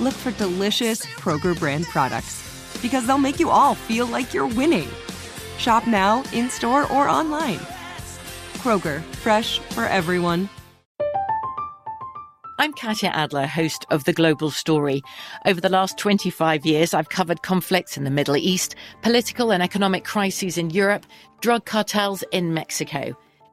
look for delicious Kroger brand products because they'll make you all feel like you're winning. Shop now, in store, or online. Kroger, fresh for everyone. I'm Katya Adler, host of The Global Story. Over the last 25 years, I've covered conflicts in the Middle East, political and economic crises in Europe, drug cartels in Mexico.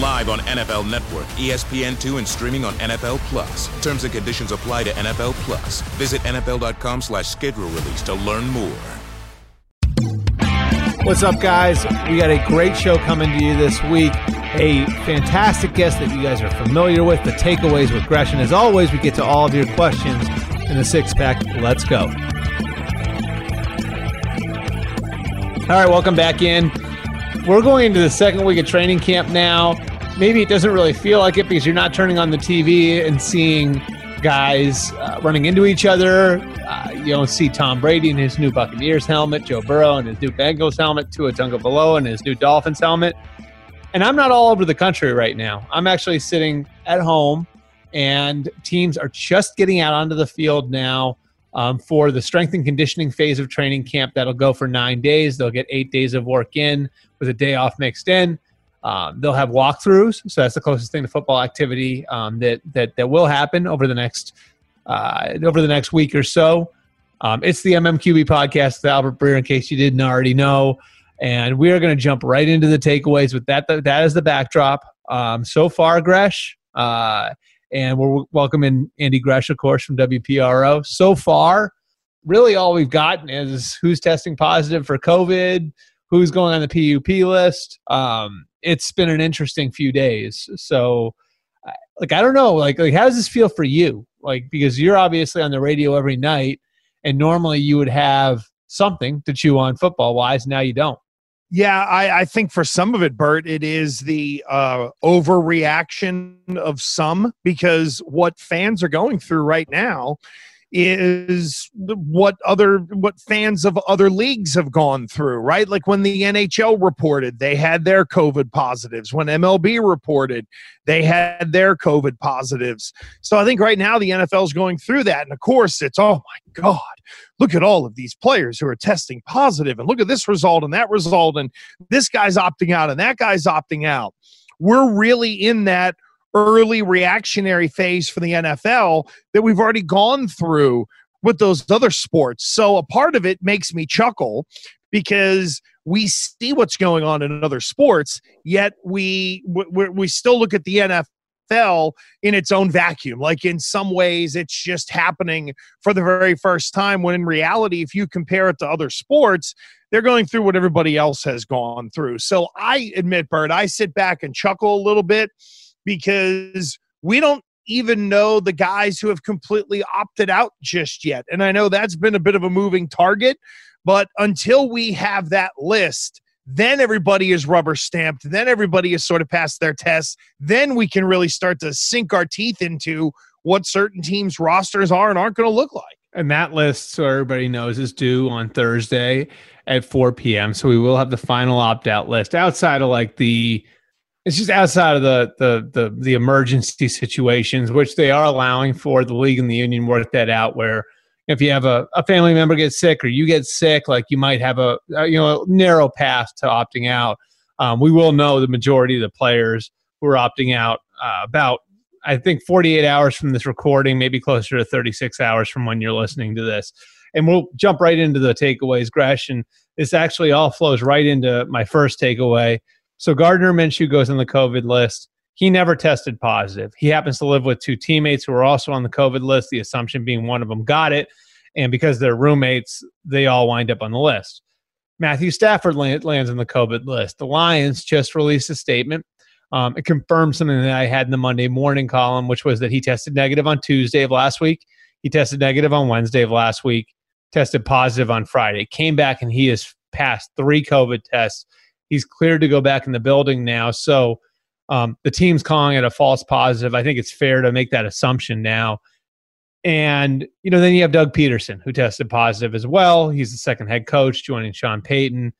Live on NFL Network, ESPN2, and streaming on NFL Plus. Terms and conditions apply to NFL Plus. Visit NFL.com slash schedule release to learn more. What's up, guys? We got a great show coming to you this week. A fantastic guest that you guys are familiar with, the takeaways with Gresham. As always, we get to all of your questions in the six pack. Let's go. All right, welcome back in. We're going into the second week of training camp now. Maybe it doesn't really feel like it because you're not turning on the TV and seeing guys uh, running into each other. Uh, you don't see Tom Brady in his new Buccaneers helmet, Joe Burrow in his new Bengals helmet, Tua Tagovailoa in his new Dolphins helmet. And I'm not all over the country right now. I'm actually sitting at home, and teams are just getting out onto the field now um, for the strength and conditioning phase of training camp. That'll go for nine days. They'll get eight days of work in with a day off mixed in. Um, they'll have walkthroughs, so that's the closest thing to football activity um, that that that will happen over the next uh, over the next week or so. Um, it's the MMQB podcast with Albert Breer, in case you didn't already know, and we are going to jump right into the takeaways with that. That is the backdrop. Um, so far, Gresh, uh, and we're welcoming Andy Gresh, of course, from WPRO. So far, really all we've gotten is who's testing positive for COVID, who's going on the PUP list. Um, it's been an interesting few days. So, like, I don't know, like, like, how does this feel for you? Like, because you're obviously on the radio every night, and normally you would have something to chew on football wise. Now you don't. Yeah, I, I think for some of it, Bert, it is the uh, overreaction of some because what fans are going through right now is what other what fans of other leagues have gone through right? Like when the NHL reported they had their covid positives. When MLB reported they had their covid positives. So i think right now the NFL is going through that. And of course it's oh my god look at all of these players who are testing positive. And look at this result and that result. And this guy's opting out and that guy's opting out. We're really in that early reactionary phase for the NFL that we've already gone through with those other sports. So a part of it makes me chuckle because we see what's going on in other sports, yet we we, we still look at the NFL in its own vacuum. Like in some ways, it's just happening for the very first time. When in reality, if you compare it to other sports, they're going through what everybody else has gone through. So I admit, Bert, I sit back and chuckle a little bit because we don't even know the guys who have completely opted out just yet. And I know that's been a bit of a moving target, but until we have that list, then everybody is rubber stamped, then everybody is sort of passed their tests, then we can really start to sink our teeth into what certain teams' rosters are and aren't going to look like. And that list, so everybody knows, is due on Thursday at 4 p.m. So we will have the final opt out list outside of like the it's just outside of the, the the the emergency situations, which they are allowing for the league and the union work that out. Where if you have a, a family member get sick or you get sick, like you might have a, a you know a narrow path to opting out. Um, we will know the majority of the players who are opting out uh, about I think 48 hours from this recording, maybe closer to 36 hours from when you're listening to this. And we'll jump right into the takeaways, Gresh. And this actually all flows right into my first takeaway so Gardner Minshew goes on the COVID list. He never tested positive. He happens to live with two teammates who are also on the COVID list, the assumption being one of them got it. And because they're roommates, they all wind up on the list. Matthew Stafford lands on the COVID list. The Lions just released a statement. Um, it confirmed something that I had in the Monday morning column, which was that he tested negative on Tuesday of last week. He tested negative on Wednesday of last week, tested positive on Friday, came back, and he has passed three COVID tests He's cleared to go back in the building now. So um, the team's calling it a false positive. I think it's fair to make that assumption now. And, you know, then you have Doug Pederson, who tested positive as well. He's the second head coach, joining Sean Payton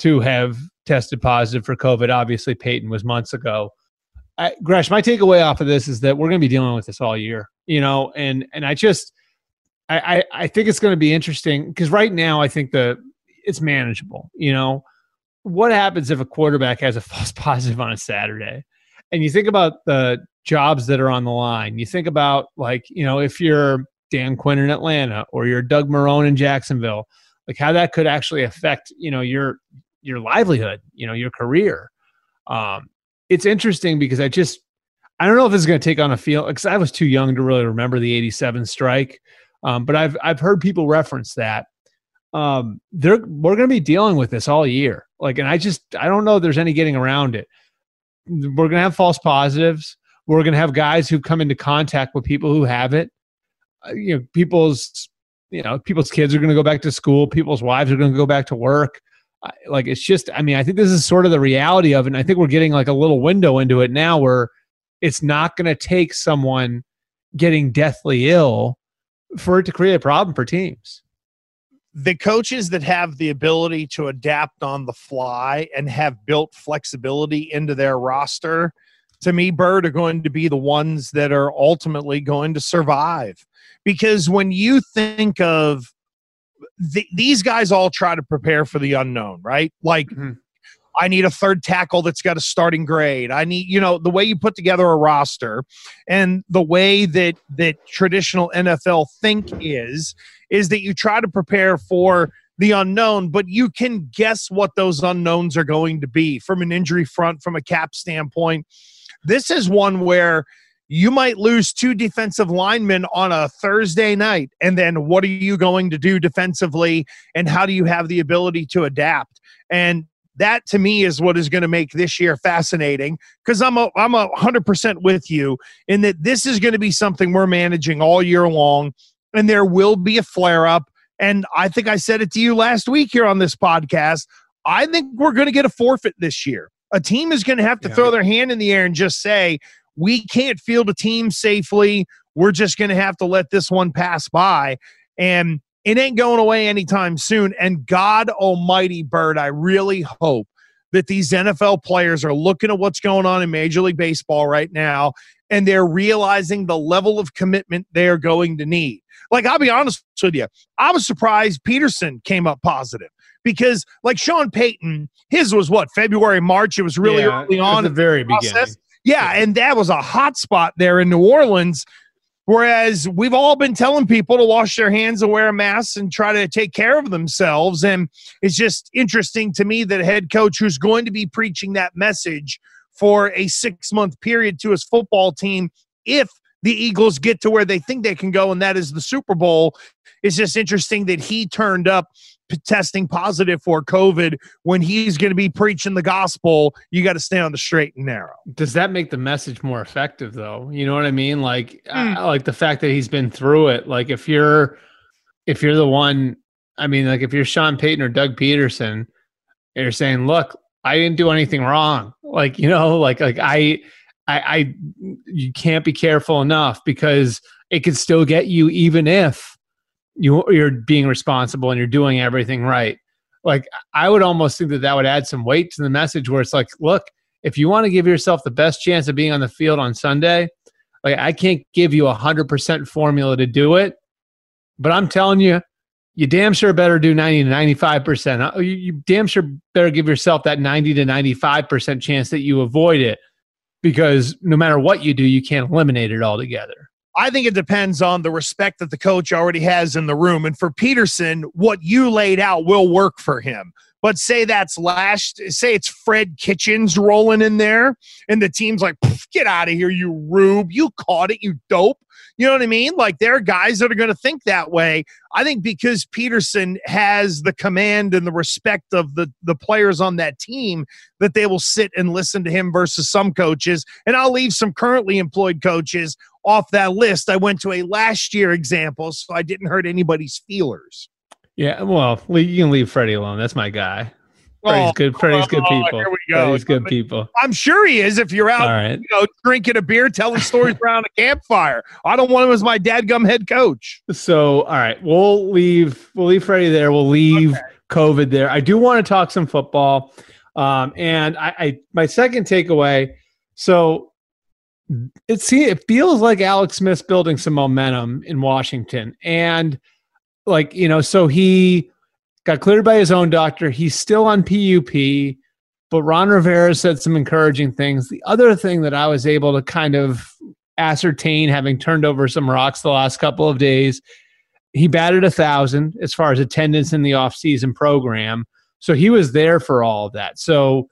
to have tested positive for COVID. Obviously, Payton was months ago. I, Gresh, my takeaway off of this is that we're going to be dealing with this all year, you know, and and I just, I I, I think it's going to be interesting because right now I think the it's manageable, you know what happens if a quarterback has a false positive on a Saturday? And you think about the jobs that are on the line. You think about like, you know, if you're Dan Quinn in Atlanta or you're Doug Marrone in Jacksonville, like how that could actually affect, you know, your your livelihood, you know, your career. Um, it's interesting because I just I don't know if it's going to take on a feel because I was too young to really remember the '87 strike, um, but I've I've heard people reference that, um, they're we're going to be dealing with this all year. Like, and I just I don't know there's any getting around it. We're going to have false positives. We're going to have guys who come into contact with people who have it. Uh, you know, people's you know people's kids are going to go back to school. People's wives are going to go back to work. like it's just I mean I think this is sort of the reality of it. And I think we're getting like a little window into it now where it's not going to take someone getting deathly ill for it to create a problem for teams the coaches that have the ability to adapt on the fly and have built flexibility into their roster, to me, Bert are going to be the ones that are ultimately going to survive. Because when you think of the, these guys, all try to prepare for the unknown, right? Like, mm-hmm. I need a third tackle that's got a starting grade. I need, you know, the way you put together a roster and the way that that traditional NFL think is is that you try to prepare for the unknown, but you can guess what those unknowns are going to be from an injury front, from a cap standpoint. This is one where you might lose two defensive linemen on a Thursday night. And then what are you going to do defensively? And how do you have the ability to adapt? And that to me is what is going to make this year fascinating because I'm a I'm a hundred percent with you in that this is going to be something we're managing all year long, and there will be a flare up. And I think I said it to you last week here on this podcast. I think we're going to get a forfeit this year. A team is going to have to yeah. throw their hand in the air and just say, we can't field a team safely. We're just going to have to let this one pass by. And it ain't going away anytime soon. And God Almighty, Bert, I really hope that these NFL players are looking at what's going on in Major League Baseball right now and they're realizing the level of commitment they're going to need. Like, I'll be honest with you, I was surprised Pederson came up positive because, like Sean Payton, his was what, February, March? It was really yeah, early on. the very beginning. Yeah, and that was a hot spot there in New Orleans. Whereas we've all been telling people to wash their hands and wear a mask and try to take care of themselves. And it's just interesting to me that a head coach who's going to be preaching that message for a six month period to his football team, if the Eagles get to where they think they can go, and that is the Super Bowl, it's just interesting that he turned up testing positive for COVID when he's going to be preaching the gospel, you got to stay on the straight and narrow. Does that make the message more effective though? You know what I mean? Like mm. I, like the fact that he's been through it. Like if you're if you're the one I mean like if you're Sean Payton or Doug Pederson You're saying, look, I didn't do anything wrong. Like, you know, like like I I, I you can't be careful enough because it could still get you even if you you're being responsible and you're doing everything right. Like I would almost think that that would add some weight to the message where it's like, look, if you want to give yourself the best chance of being on the field on Sunday, like I can't give you a hundred percent formula to do it, but I'm telling you, you damn sure better do 90 to 95 percent. Uh, you, you damn sure better give yourself that 90 to 95 percent chance that you avoid it because no matter what you do, you can't eliminate it altogether. I think it depends on the respect that the coach already has in the room. And for Pederson, what you laid out will work for him. But say that's last, say it's Fred Kitchens rolling in there, and the team's like, get out of here, you rube. You caught it, you dope. You know what I mean? Like there are guys that are going to think that way. I think because Pederson has the command and the respect of the the players on that team that they will sit and listen to him versus some coaches. And I'll leave some currently employed coaches off that list. I went to a last year example, so I didn't hurt anybody's feelers. Yeah, well, you can leave Freddie alone. That's my guy. Oh, good. Freddie's good people. Here we go. Freddie's good people. I'm sure he is. If you're out, right. you know, drinking a beer, telling stories around a campfire, I don't want him as my dadgum head coach. So, all right, we'll leave. We'll leave Freddie there. We'll leave okay. COVID there. I do want to talk some football, um, and I, I my second takeaway. So it see it feels like Alex Smith's building some momentum in Washington, and like you know, so he got cleared by his own doctor. He's still on PUP, but Ron Rivera said some encouraging things. The other thing that I was able to kind of ascertain, having turned over some rocks the last couple of days, he batted a thousand as far as attendance in the offseason program. So he was there for all of that. So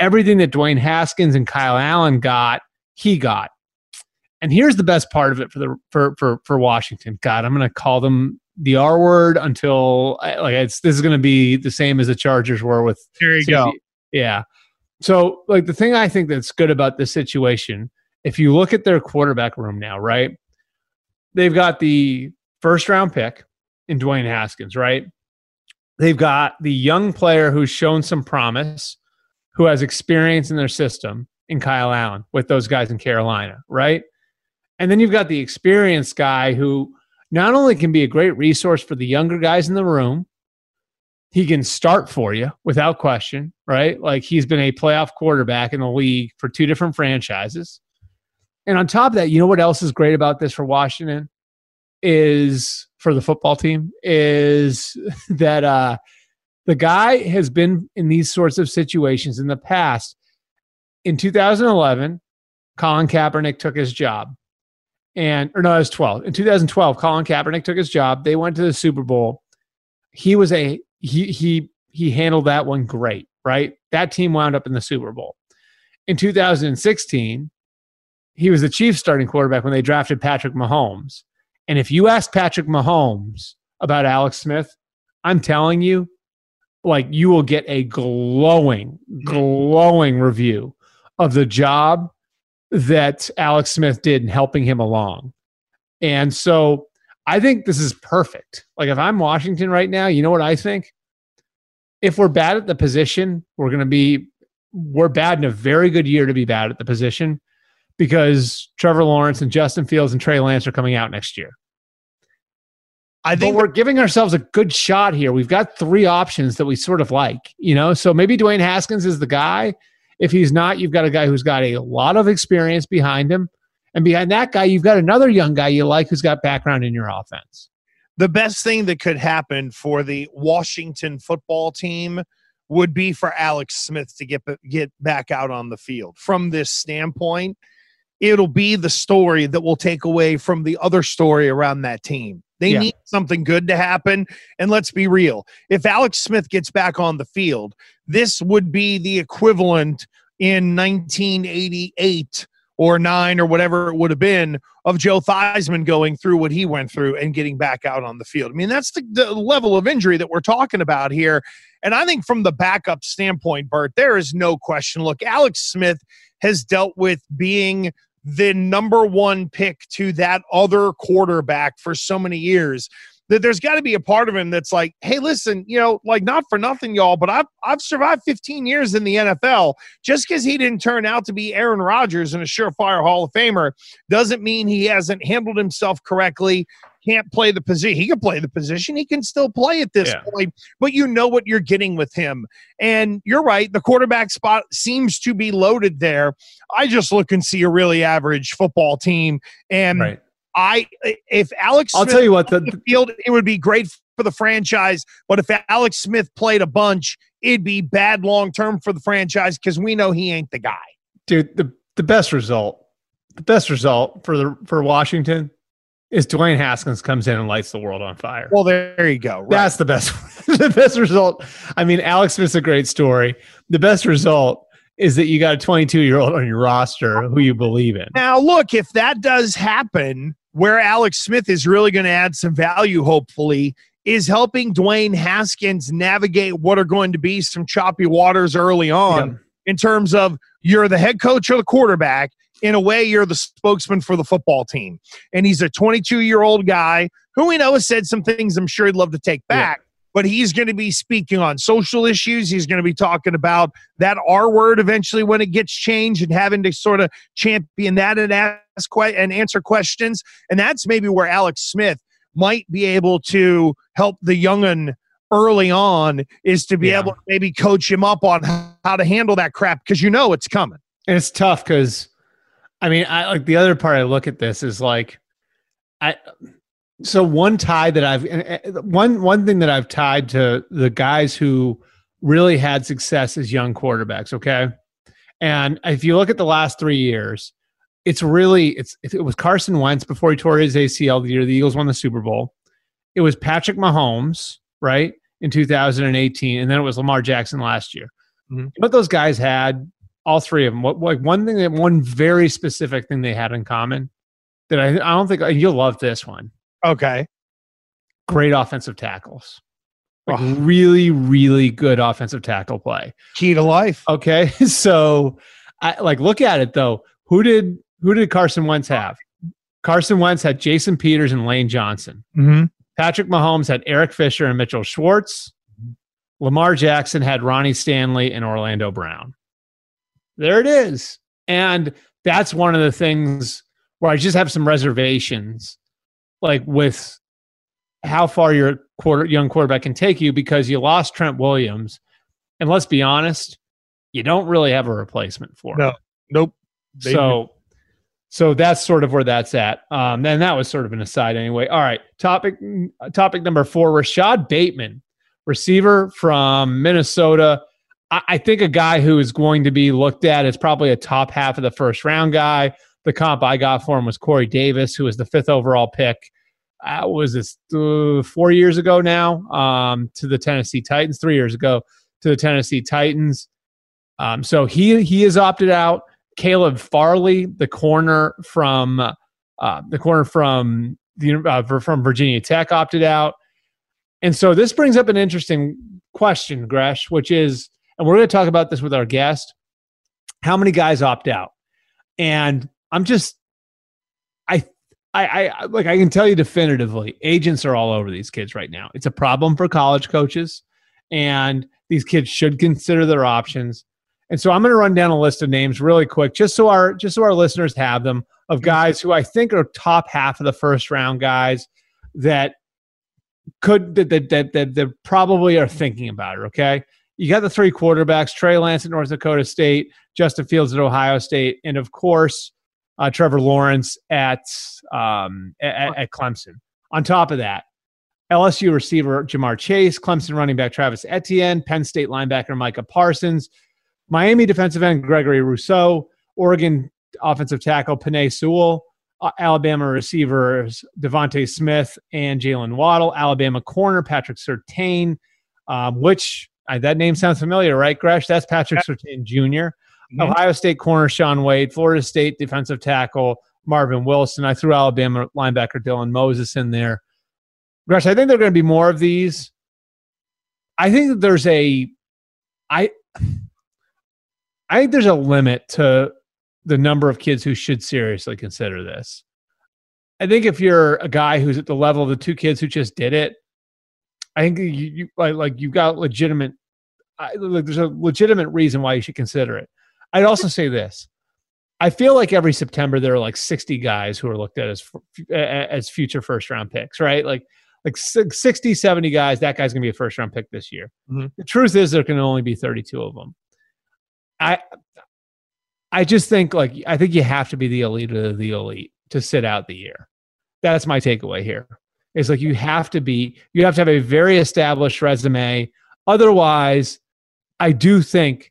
everything that Dwayne Haskins and Kyle Allen got, he got. And here's the best part of it for the for for for Washington. God, I'm going to call them the R word until like it's this is going to be the same as the Chargers were with. There you go. Yeah. So like the thing I think that's good about this situation, if you look at their quarterback room now, right? They've got the first round pick in Dwayne Haskins, right? They've got the young player who's shown some promise, who has experience in their system in Kyle Allen with those guys in Carolina, right? And then you've got the experienced guy who not only can be a great resource for the younger guys in the room, he can start for you without question, right? Like he's been a playoff quarterback in the league for two different franchises. And on top of that, you know what else is great about this for Washington is for the football team is that uh the guy has been in these sorts of situations in the past. In 2011, Colin Kaepernick took his job and or no, it was 12. In 2012, Colin Kaepernick took his job. They went to the Super Bowl. He was a he he he handled that one great, right? That team wound up in the Super Bowl. In 2016, he was the Chiefs starting quarterback when they drafted Patrick Mahomes. And if you ask Patrick Mahomes about Alex Smith, I'm telling you, like you will get a glowing, glowing review of the job that Alex Smith did in helping him along. And so I think this is perfect. Like if I'm Washington right now, you know what I think? If we're bad at the position, we're going to be we're bad in a very good year to be bad at the position because Trevor Lawrence and Justin Fields and Trey Lance are coming out next year. I think but we're giving ourselves a good shot here. We've got three options that we sort of like, you know. So maybe Dwayne Haskins is the guy, if he's not, you've got a guy who's got a lot of experience behind him. And behind that guy, you've got another young guy you like who's got background in your offense. The best thing that could happen for the Washington football team would be for Alex Smith to get get back out on the field. From this standpoint, it'll be the story that will take away from the other story around that team. They yeah. need something good to happen. And let's be real. If Alex Smith gets back on the field, this would be the equivalent in 1988 or nine or whatever it would have been of Joe Theismann going through what he went through and getting back out on the field. I mean, that's the, the, level of injury that we're talking about here. And I think from the backup standpoint, Bert, there is no question. Look, Alex Smith has dealt with being the number one pick to that other quarterback for so many years. That there's got to be a part of him that's like, hey, listen, you know, like not for nothing, y'all, but I've I've survived 15 years in the NFL. Just because he didn't turn out to be Aaron Rodgers and a surefire Hall of Famer doesn't mean he hasn't handled himself correctly. Can't play the position. He can play the position. He can still play at this Yeah. point, but you know what you're getting with him. And you're right. The quarterback spot seems to be loaded there. I just look and see a really average football team. And Right. I, if Alex, I'll Smith tell you what the, the field, it would be great for the franchise. But if Alex Smith played a bunch, it'd be bad long term for the franchise because we know he ain't the guy. dude the the best result the best result for the for Washington is Dwayne Haskins comes in and lights the world on fire. Well, there you go. Right. That's the best the best result. I mean, Alex Smith's a great story. The best result is that you got a 22 year old on your roster who you believe in. Now, look, if that does happen, where Alex Smith is really going to add some value, hopefully, is helping Dwayne Haskins navigate what are going to be some choppy waters early on Yeah. in terms of you're the head coach or the quarterback. In a way, you're the spokesman for the football team. And he's a 22 year old guy who we know has said some things I'm sure he'd love to take back. But he's going to be speaking on social issues. He's going to be talking about that R word eventually when it gets changed and having to sort of champion that and ask que- and answer questions. And that's maybe where Alex Smith might be able to help the youngun early on is to be Yeah. able to maybe coach him up on how to handle that crap because you know it's coming. And it's tough because, I mean, I like the other part I look at this is like, I. So one tie that I've one one thing that I've tied to the guys who really had success as young quarterbacks. Okay, and if you look at the last three years, it's really it's it was Carson Wentz before he tore his ACL the year the Eagles won the Super Bowl. It was Patrick Mahomes right in 2018, and then it was Lamar Jackson last year. Mhm. But those guys had all three of them. What like one thing that one very specific thing they had in common that I I don't think you'll love this one. Okay. Great offensive tackles. Like Oh. really, really good offensive tackle play. Key to life. Okay, so I like look at it though. Who did who did Carson Wentz have? Carson Wentz had Jason Peters and Lane Johnson. Mm-hmm. Patrick Mahomes had Eric Fisher and Mitchell Schwartz. Lamar Jackson had Ronnie Stanley and Orlando Brown. There it is. And that's one of the things where I just have some reservations, like with how far your quarter young quarterback can take you because you lost Trent Williams. And let's be honest, you don't really have a replacement for him. No. Nope. They- So, so that's sort of where that's at. Um, and that was sort of an aside anyway. All right, topic topic number four: Rashod Bateman, receiver from Minnesota. I, I think a guy who is going to be looked at as probably a top half of the first round guy. The comp I got for him was Corey Davis, who was the fifth overall pick. Uh, was this uh, four years ago now um, to the Tennessee Titans? Three years ago to the Tennessee Titans. Um, so he he is opted out. Caleb Farley, the corner from uh, the corner from the uh, from Virginia Tech, opted out. And so this brings up an interesting question, Gresh, which is, and we're going to talk about this with our guest. How many guys opt out? And I'm just, I, I, I like I can tell you definitively, agents are all over these kids right now. It's a problem for college coaches, and these kids should consider their options. And so I'm going to run down a list of names really quick, just so our just so our listeners have them of guys who I think are top half of the first round guys that could that that that, that, that probably are thinking about it. Okay, you got the three quarterbacks: Trey Lance at North Dakota State, Justin Fields at Ohio State, and of course uh, Trevor Lawrence at um, at, at Clemson. On top of that, LSU receiver Ja'Marr Chase, Clemson running back Travis Etienne, Penn State linebacker Micah Parsons, Miami defensive end Gregory Rousseau, Oregon offensive tackle Penei Sewell, uh, Alabama receivers DeVonta Smith and Jaylen Waddle, Alabama corner Patrick Surtain, um, which uh, that name sounds familiar, right, Gresh? That's Patrick Surtain Mhm. Mm-hmm. Ohio State corner Shaun Wade, Florida State defensive tackle Marvin Wilson. I threw Alabama linebacker Dylan Moses in there. Gresh, I think there are going to be more of these. I think that there's a, I, I think there's a limit to the number of kids who should seriously consider this. I think if you're a guy who's at the level of the two kids who just did it, I think you, you like, like you've got legitimate. I, like there's a legitimate reason why you should consider it. I'd also say this: I feel like every September there are like 60 guys who are looked at as as future first round picks, right? Like like 60, 70 guys. That guy's gonna be a first round pick this year. Mm-hmm. The truth is there can only be 32 of them. I I just think like I think you have to be the elite of the elite to sit out the year. That's my takeaway here. It's like you have to be, you have to have a very established resume. Otherwise, I do think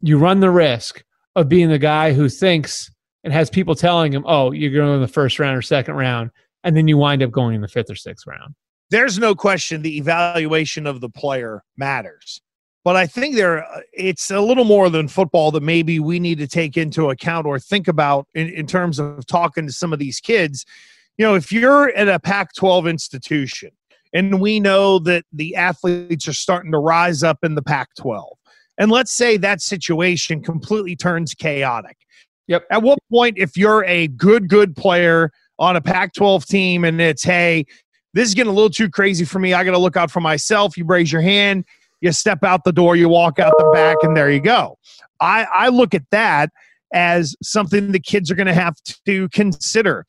you run the risk of being the guy who thinks and has people telling him, oh, you're going in the first round or second round. And then you wind up going in the fifth or sixth round. There's no question the evaluation of the player matters. But I think there it's a little more than football that maybe we need to take into account or think about in, in terms of talking to some of these kids you know, if you're at a Pac 12 institution and we know that the athletes are starting to rise up in the Pac 12, and let's say that situation completely turns chaotic. Yep. At what point, if you're a good, good player on a Pac 12 team and it's, hey, this is getting a little too crazy for me. I got to look out for myself. You raise your hand, you step out the door, you walk out the back, and there you go. I, I look at that as something the kids are going to have to consider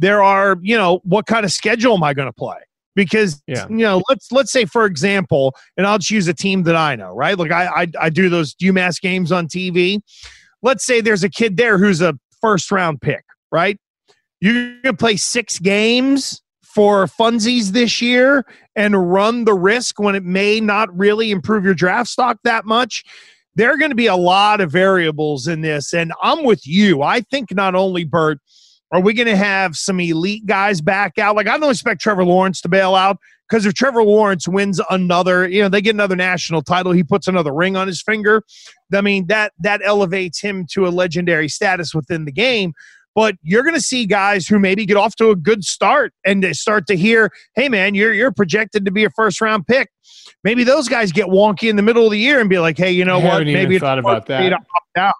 there are you know what kind of schedule am i going to play because yeah. you know let's let's say for example and i'll just use a team that i know right? Like i i, I do those umass games on tv let's say there's a kid there who's a first round pick right? You're to play six games for funsies this year and run the risk when it may not really improve your draft stock that much. There are going to be a lot of variables in this and i'm with you. I think not only bert are we going to have some elite guys back out? Like, I don't expect Trevor Lawrence to bail out because if Trevor Lawrence wins another, you know, they get another national title, he puts another ring on his finger. I mean, that that elevates him to a legendary status within the game. But you're going to see guys who maybe get off to a good start and they start to hear, "Hey, man, you're you're projected to be a first round pick." Maybe those guys get wonky in the middle of the year and be like, "Hey, you know I what? Maybe thought about that." Out.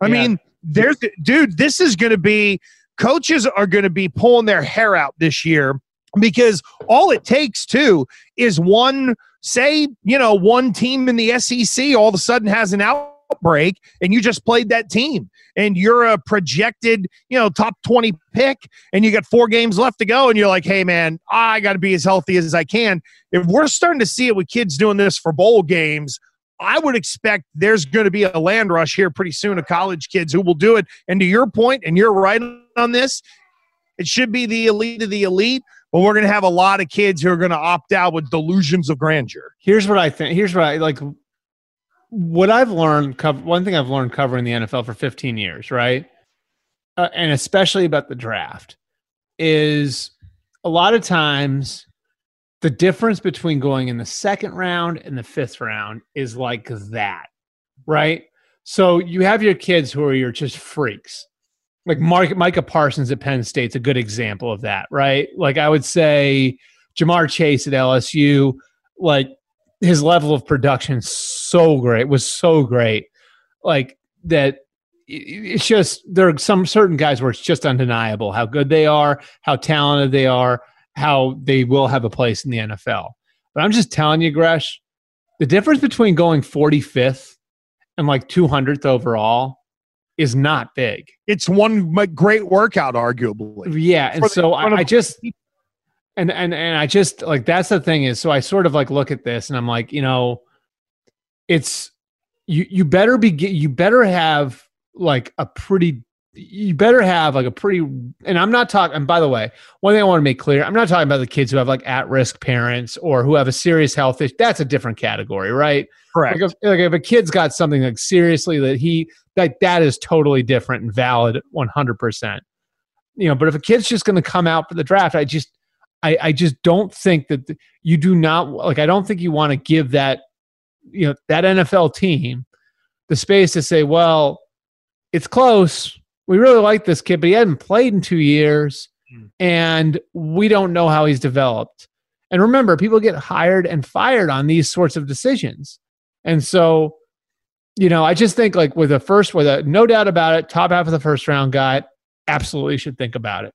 I yeah. mean, there's dude. This is going to be coaches are going to be pulling their hair out this year because all it takes too is one say you know one team in the SEC all of a sudden has an outbreak and you just played that team and you're a projected you know top 20 pick and you got four games left to go and you're like hey man I got to be as healthy as I can if we're starting to see it with kids doing this for bowl games I would expect there's going to be a land rush here pretty soon of college kids who will do it. And to your point, and you're right on this, it should be the elite of the elite, but we're going to have a lot of kids who are going to opt out with delusions of grandeur. Here's what I think. Here's what I like. What I've learned, one thing I've learned covering the NFL for 15 years, right? Uh, and especially about the draft, is a lot of times the difference between going in the second round and the fifth round is like that, right? So you have your kids who are your just freaks. Like Mark, Micah Parsons at Penn State's a good example of that, right? Like I would say Ja'Marr Chase at LSU, like his level of production so great, was so great. Like that it's just there are some certain guys where it's just undeniable how good they are, how talented they are, how they will have a place in the NFL. But I'm just telling you, Gresh, the difference between going 45th and like 200th overall is not big. It's one great workout, arguably. Yeah, and so I, I just and and and I just like that's the thing is so I sort of like look at this and I'm like, you know, it's you you better be you better have like a pretty you better have like a pretty and i'm not talking and by the way one thing i want to make clear i'm not talking about the kids who have like at-risk parents or who have a serious health issue that's a different category right? Correct. Like if, like if a kid's got something like seriously that he like that is totally different and valid 100% you know but if a kid's just going to come out for the draft i just i i just don't think that the, you do not like i don't think you want to give that you know that nfl team the space to say well it's close we really like this kid, but he hadn't played in two years, mm. and we don't know how he's developed. And remember, people get hired and fired on these sorts of decisions. And so, you know, I just think like with a first, with a no doubt about it, top half of the first round guy, absolutely should think about it.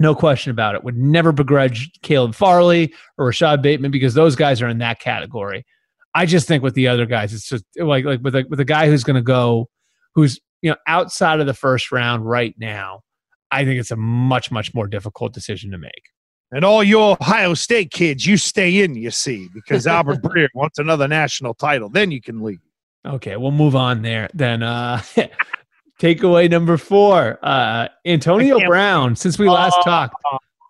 No question about it. Would never begrudge Caleb Farley or Rashod Bateman because those guys are in that category. I just think with the other guys, it's just like like with a, with a guy who's going to go, who's you know outside of the first round right now. I think it's a much much more difficult decision to make. And all you Ohio State kids, you stay in, you see, because Albert Breer wants another national title. Then you can leave. Okay, we'll move on there. Then uh takeaway number four. Uh Antonio Brown, since we last talked.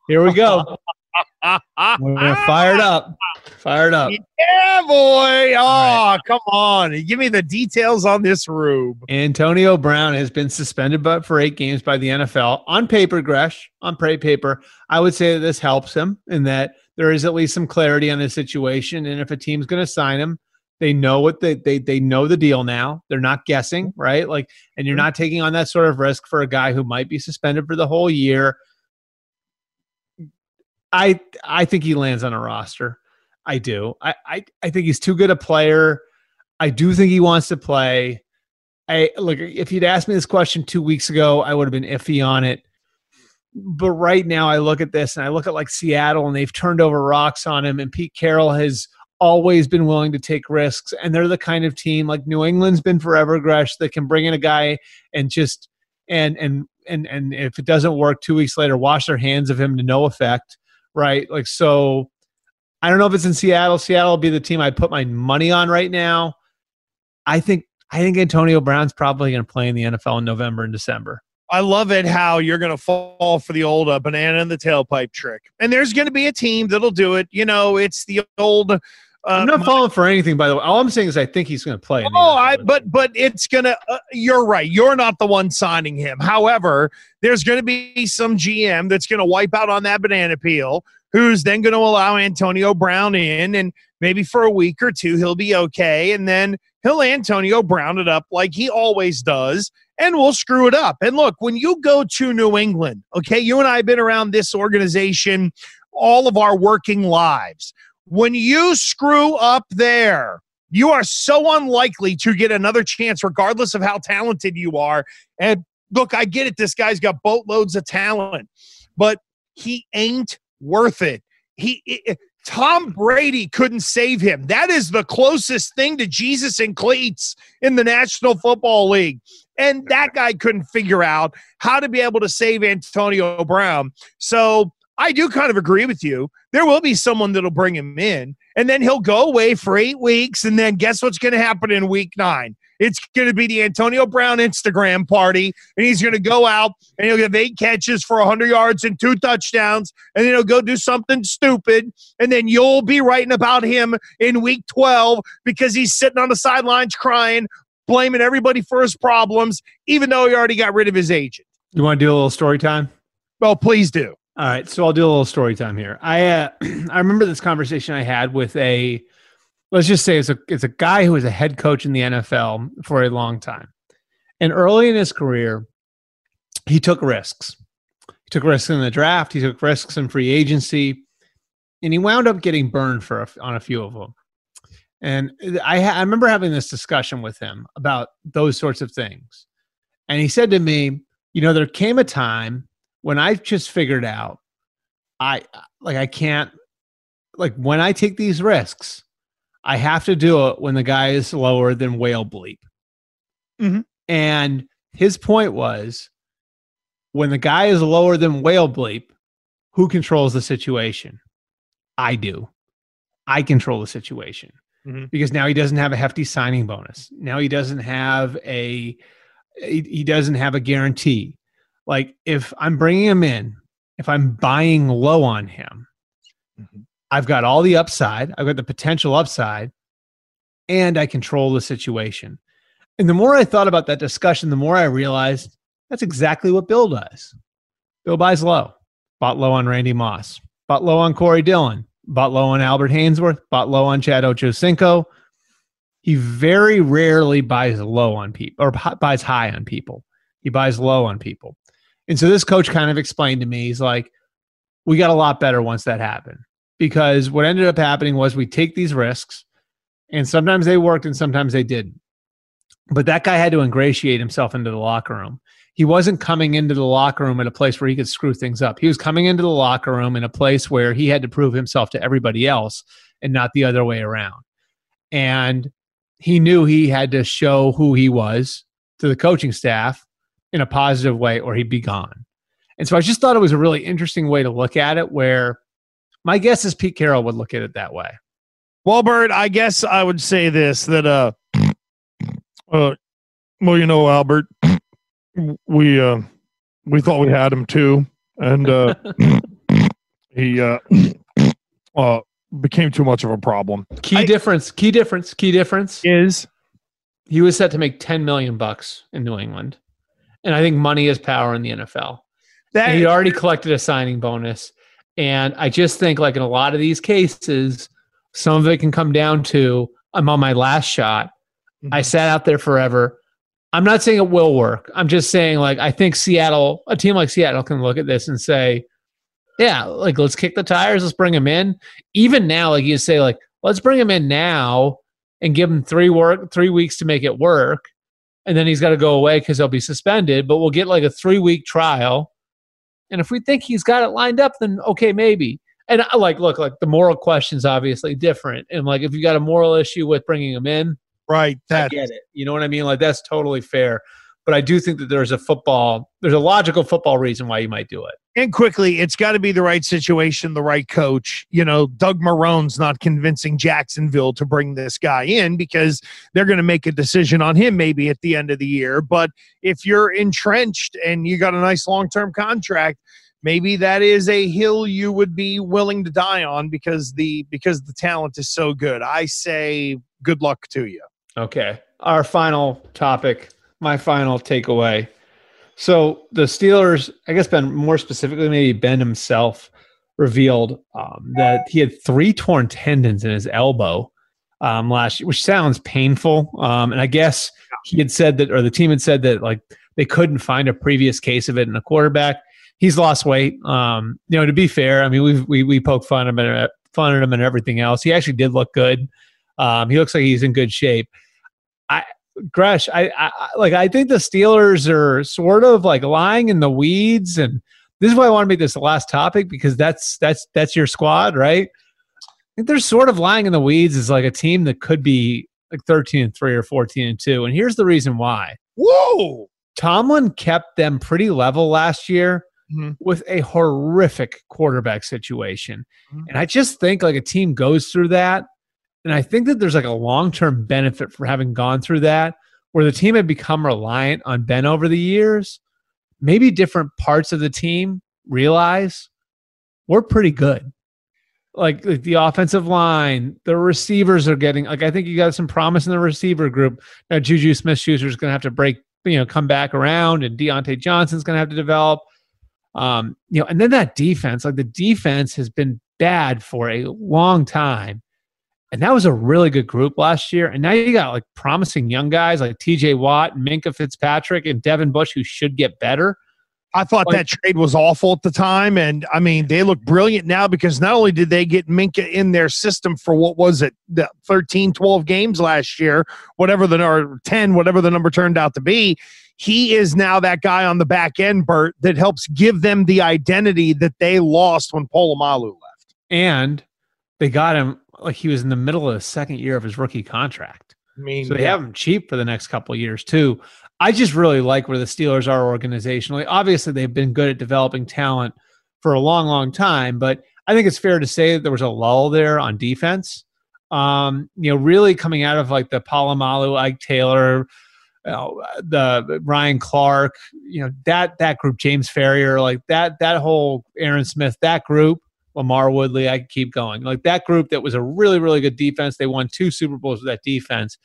Here we go. We're fired up. Fired up. Yeah, boy. Oh, right. come on. Give me the details on this rube. Antonio Brown has been suspended but for eight games by the NFL. On paper, Gresh, on paper, I would say that this helps him in that there is at least some clarity on the situation. And if a team's going to sign him, they know what they, they they know the deal now. They're not guessing, right? Like, and you're mm-hmm. not taking on that sort of risk for a guy who might be suspended for the whole year. I I think he lands on a roster. I do. I, I, I think he's too good a player. I do think he wants to play. I look if you'd asked me this question two weeks ago, I would have been iffy on it. But right now, I look at this and I look at like Seattle, and they've turned over rocks on him. And Pete Carroll has always been willing to take risks, and they're the kind of team like New England's been forever, Gresh, that can bring in a guy and just and and and and if it doesn't work, two weeks later, wash their hands of him to no effect, right? Like so I don't know if it's in Seattle. Seattle will be the team I'd put my money on right now. I think I think Antonio Brown's probably going to play in the NFL in November and December. I love it how you're going to fall for the old uh, banana in the tailpipe trick. And there's going to be a team that'll do it. You know, it's the old. Uh, I'm not falling for anything, by the way. All I'm saying is I think he's going to play. Oh, I, but but it's gonna. Uh, you're right. You're not the one signing him. However, there's going to be some GM that's going to wipe out on that banana peel who's then going to allow Antonio Brown in, and maybe for a week or two he'll be okay, and then he'll Antonio Brown it up like he always does, and we'll screw it up. And look, when you go to New England, okay, you and I have been around this organization all of our working lives. When you screw up there, you are so unlikely to get another chance, regardless of how talented you are. And look, I get it. This guy's got boatloads of talent, but he ain't worth it. He it, Tom Brady couldn't save him. That is the closest thing to Jesus and cleats in the National Football League. And that guy couldn't figure out how to be able to save Antonio Brown. So I do kind of agree with you. There will be someone that'll bring him in, and then he'll go away for eight weeks. And then guess what's going to happen in week nine? It's going to be the Antonio Brown Instagram party, and he's going to go out and he'll have eight catches for 100 yards and two touchdowns, and then he'll go do something stupid, and then you'll be writing about him in week 12 because he's sitting on the sidelines crying, blaming everybody for his problems, even though he already got rid of his agent. You want to do a little story time? Well, please do. All right, so I'll do a little story time here. I uh, I remember this conversation I had with a let's just say it's a it's a guy who was a head coach in the NFL for a long time. And early in his career, he took risks. He took risks in the draft, he took risks in free agency, and he wound up getting burned for a, on a few of them. And I, I remember having this discussion with him about those sorts of things. And he said to me, you know, there came a time when I just figured out I like I can't like when I take these risks, I have to do it when the guy is lower than whale bleep. Mm-hmm. And his point was when the guy is lower than whale bleep, who controls the situation? I do. I control the situation mm-hmm. because now he doesn't have a hefty signing bonus. Now he doesn't have a he, he doesn't have a guarantee. Like if I'm bringing him in, if I'm buying low on him, mm-hmm. I've got all the upside, I've got the potential upside, and I control the situation. And the more I thought about that discussion, the more I realized that's exactly what Bill does. Bill buys low, bought low on Randy Moss, bought low on Corey Dillon, bought low on Albert Haynesworth, bought low on Chad Ochocinco. He very rarely buys low on people or buys high on people. He buys low on people. And so this coach kind of explained to me, he's like, we got a lot better once that happened because what ended up happening was we take these risks and sometimes they worked and sometimes they didn't but that guy had to ingratiate himself into the locker room. He wasn't coming into the locker room at a place where he could screw things up. He was coming into the locker room in a place where he had to prove himself to everybody else and not the other way around. And he knew he had to show who he was to the coaching staff in a positive way or he'd be gone. And so I just thought it was a really interesting way to look at it where my guess is Pete Carroll would look at it that way. Well, Bert, I guess I would say this that uh uh well, you know, Albert, we uh we thought we had him too and uh he uh uh became too much of a problem. Key I- difference, key difference, key difference. Is He was set to make 10 million bucks in New England. And I think money is power in the NFL. that he'd already collected a signing bonus. And I just think, like in a lot of these cases, some of it can come down to I'm on my last shot. I Mhm. sat out there forever. I'm not saying it will work. I'm just saying, like, I think Seattle, a team like Seattle, can look at this and say, yeah, like, let's kick the tires. Let's bring him in. Even now, like you say, like, let's bring him in now and give him three work, three weeks to make it work. And then he's got to go away because he'll be suspended. But we'll get like a three week trial. And if we think he's got it lined up, then okay, maybe. And I like, look, like the moral question's obviously different. And like, if you got a moral issue with bringing him in, right I get it. You know what I mean? Like that's totally fair. But I do think that there's a football, there's a logical football reason why you might do it. and quickly, it's got to be the right situation, the right coach. You know, Doug Marrone's not convincing Jacksonville to bring this guy in because they're going to make a decision on him maybe at the end of the year. But if you're entrenched and you got a nice long term contract, maybe that is a hill you would be willing to die on because the because the talent is so good. I say good luck to you. Okay. Our final topic, my final takeaway. So the Steelers, I guess Ben more specifically, maybe Ben himself revealed um, that he had three torn tendons in his elbow um, last year, which sounds painful. Um, and I guess he had said that, or the team had said that, like they couldn't find a previous case of it in a quarterback. He's lost weight. Um, you know, to be fair, I mean, we we we poke fun at him, and fun at him, and everything else. He actually did look good. Um, he looks like he's in good shape. I Gresh, I, I like. I think the Steelers are sort of like lying in the weeds, and this is why I want to make this the last topic because that's that's that's your squad, right? I think they're sort of lying in the weeds as like a team that could be like thirteen and three or fourteen and two, and here's the reason why. Whoa! Tomlin kept them pretty level last year Mhm. with a horrific quarterback situation. Mhm. And I just think like a team goes through that. And I think that there's like a long term benefit for having gone through that, where the team had become reliant on Ben over the years. Maybe different parts of the team realize we're pretty good. Like, like the offensive line, the receivers are getting like I think you got some promise in the receiver group. Now Juju Smith Schuster is going to have to break, you know, come back around, and Diontae Johnson's going to have to develop. Um, you know, and then that defense, like the defense has been bad for a long time. And that was a really good group last year. And now you got like promising young guys like TJ Watt, Minkah Fitzpatrick, and Devin Bush who should get better. I thought Like- that trade was awful at the time. And I mean, they look brilliant now because not only did they get Minkah in their system for what was it, the 13, 12 games last year, whatever the or 10, whatever the number turned out to be, he is now that guy on the back end, Bert, that helps give them the identity that they lost when Polamalu left. And they got him like he was in the middle of the second year of his rookie contract. I mean, So they yeah. have him cheap for the next couple of years too. I just really like where the Steelers are organizationally. Obviously, they've been good at developing talent for a long, long time, but I think it's fair to say that there was a lull there on defense. Um, you know, really coming out of like the Polamalu, Ike Taylor, you know, the Ryan Clark, you know, that that group, James Farrior, like that that whole Aaron Smith, that group, LaMarr Woodley, I could keep going. Like that group that was a really, really good defense. They won two Super Bowls with that defense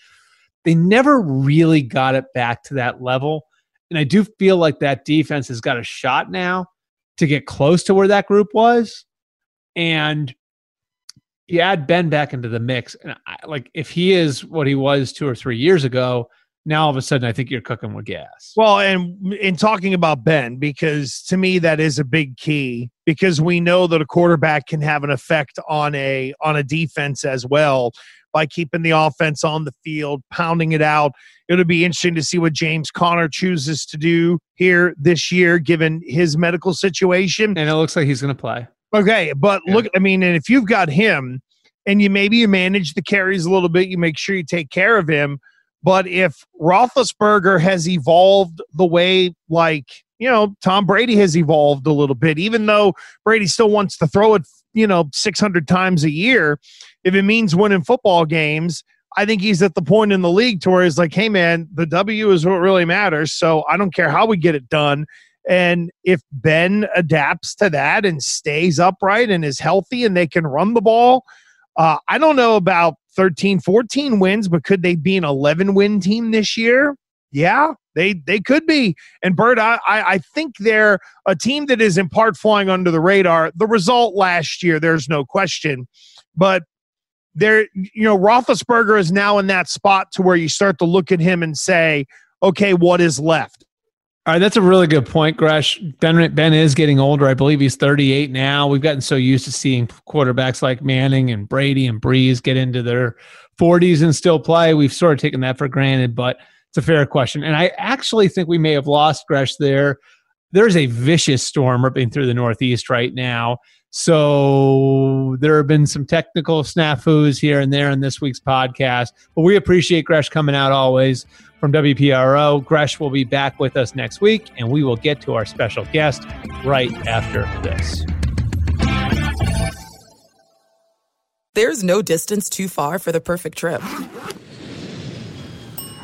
they never really got it back to that level. And I do feel like that defense has got a shot now to get close to where that group was. And you add Ben back into the mix. And I, like, if he is what he was two or three years ago, now all of a sudden I think you're cooking with gas. Well, and in talking about Ben, because to me that is a big key because we know that a quarterback can have an effect on a on a defense as well by keeping the offense on the field, pounding it out. It'll be interesting to see what James Conner chooses to do here this year, given his medical situation. And it looks like he's going to play. Okay, but yeah. look, I mean, and if you've got him, and you maybe you manage the carries a little bit, you make sure you take care of him. But if Roethlisberger has evolved the way, like you know, Tom Brady has evolved a little bit, even though Brady still wants to throw it, you know, 600 times a year. If it means winning football games, I think he's at the point in the league to where he's like, hey, man, the W is what really matters. So I don't care how we get it done. And if Ben adapts to that and stays upright and is healthy and they can run the ball, uh, I don't know about 13, 14 wins, but could they be an 11 win team this year? Yeah, they they could be. And Bert, I, I think they're a team that is in part flying under the radar. The result last year, there's no question, but there, you know, Roethlisberger is now in that spot to where you start to look at him and say, okay, what is left? All right, that's a really good point, Gresh. Ben Ben is getting older. I believe he's 38 now. We've gotten so used to seeing quarterbacks like Manning and Brady and Brees get into their 40s and still play. We've sort of taken that for granted, but it's a fair question. And I actually think we may have lost Gresh there. There's a vicious storm ripping through the Northeast right now. So there have been some technical snafus here and there in this week's podcast, but we appreciate Gresh coming out always from WPRO. Gresh will be back with us next week, and we will get to our special guest right after this. There's no distance too far for the perfect trip.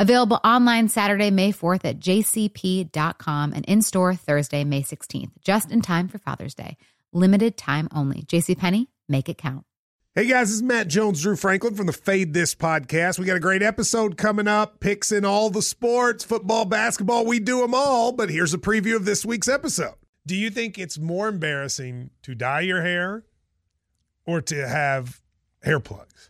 Available online Saturday, May 4th at jcp.com and in store Thursday, May 16th, just in time for Father's Day. Limited time only. JCPenney, make it count. Hey guys, this is Matt Jones, Drew Franklin from the Fade This podcast. We got a great episode coming up, picks in all the sports, football, basketball, we do them all. But here's a preview of this week's episode. Do you think it's more embarrassing to dye your hair or to have hair plugs?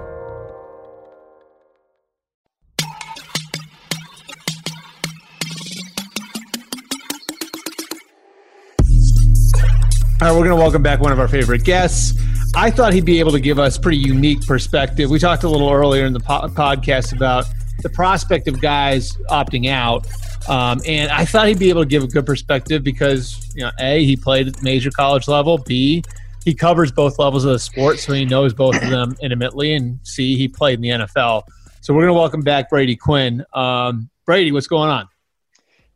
All right, we're going to welcome back one of our favorite guests. I thought he'd be able to give us pretty unique perspective. We talked a little earlier in the po- podcast about the prospect of guys opting out, um, and I thought he'd be able to give a good perspective because you know, a he played at major college level, b he covers both levels of the sport, so he knows both of them intimately, and c he played in the NFL. So we're going to welcome back Brady Quinn. Um, Brady, what's going on?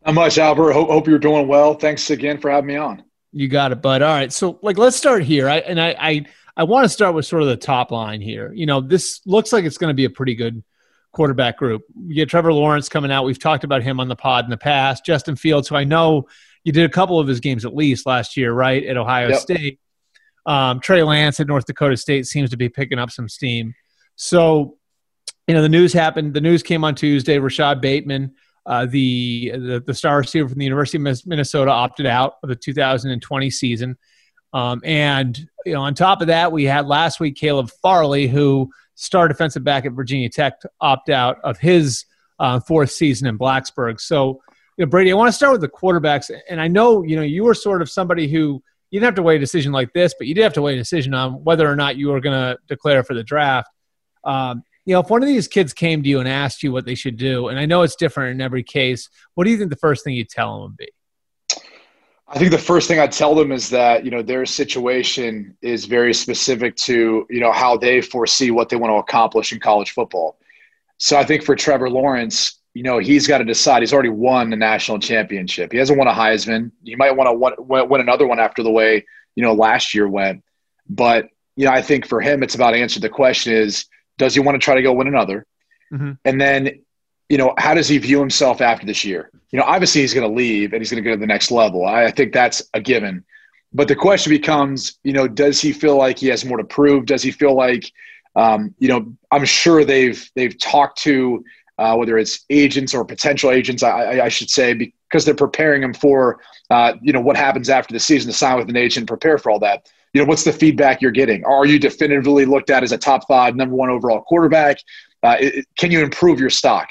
Not much, Albert. Hope, hope you're doing well. Thanks again for having me on. You got it, bud. All right. So, like, let's start here. I, and I, I, I want to start with sort of the top line here. You know, this looks like it's going to be a pretty good quarterback group. You get Trevor Lawrence coming out. We've talked about him on the pod in the past. Justin Fields, who I know you did a couple of his games at least last year, right, at Ohio yep. State. Um, Trey Lance at North Dakota State seems to be picking up some steam. So, you know, the news happened. The news came on Tuesday. Rashod Bateman uh, the, the, the star receiver from the University of Minnesota opted out of the 2020 season, um, and you know on top of that, we had last week Caleb Farley, who star defensive back at Virginia Tech, opt out of his uh, fourth season in Blacksburg. So, you know, Brady, I want to start with the quarterbacks, and I know you know you were sort of somebody who you didn't have to weigh a decision like this, but you did have to weigh a decision on whether or not you were going to declare for the draft. Um, you know, if one of these kids came to you and asked you what they should do, and I know it's different in every case, what do you think the first thing you'd tell them would be? I think the first thing I'd tell them is that, you know, their situation is very specific to, you know, how they foresee what they want to accomplish in college football. So I think for Trevor Lawrence, you know, he's got to decide. He's already won the national championship. He hasn't won a Heisman. He might want to win another one after the way, you know, last year went. But, you know, I think for him, it's about answering the question is, does he want to try to go win another? Mm-hmm. And then, you know, how does he view himself after this year? You know, obviously he's going to leave and he's going to go to the next level. I, I think that's a given. But the question becomes, you know, does he feel like he has more to prove? Does he feel like, um, you know, I'm sure they've they've talked to uh, whether it's agents or potential agents, I, I, should say, because they're preparing him for, uh, you know, what happens after the season to sign with an agent, prepare for all that you know, what's the feedback you're getting? Are you definitively looked at as a top five, number one overall quarterback? Uh, it, can you improve your stock?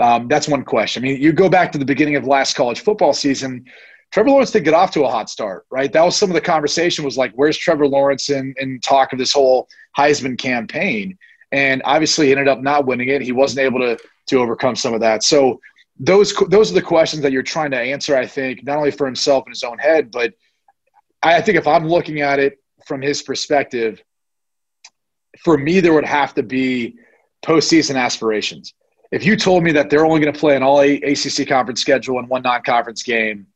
Um, that's one question. I mean, you go back to the beginning of last college football season. Trevor Lawrence did get off to a hot start, right? That was some of the conversation was like, where's Trevor Lawrence in, in talk of this whole Heisman campaign? And obviously he ended up not winning it. He wasn't able to, to overcome some of that. So those, those are the questions that you're trying to answer, I think, not only for himself in his own head, but I think if I'm looking at it from his perspective, for me, there would have to be postseason aspirations. If you told me that they're only going to play an all ACC conference schedule and one non conference game,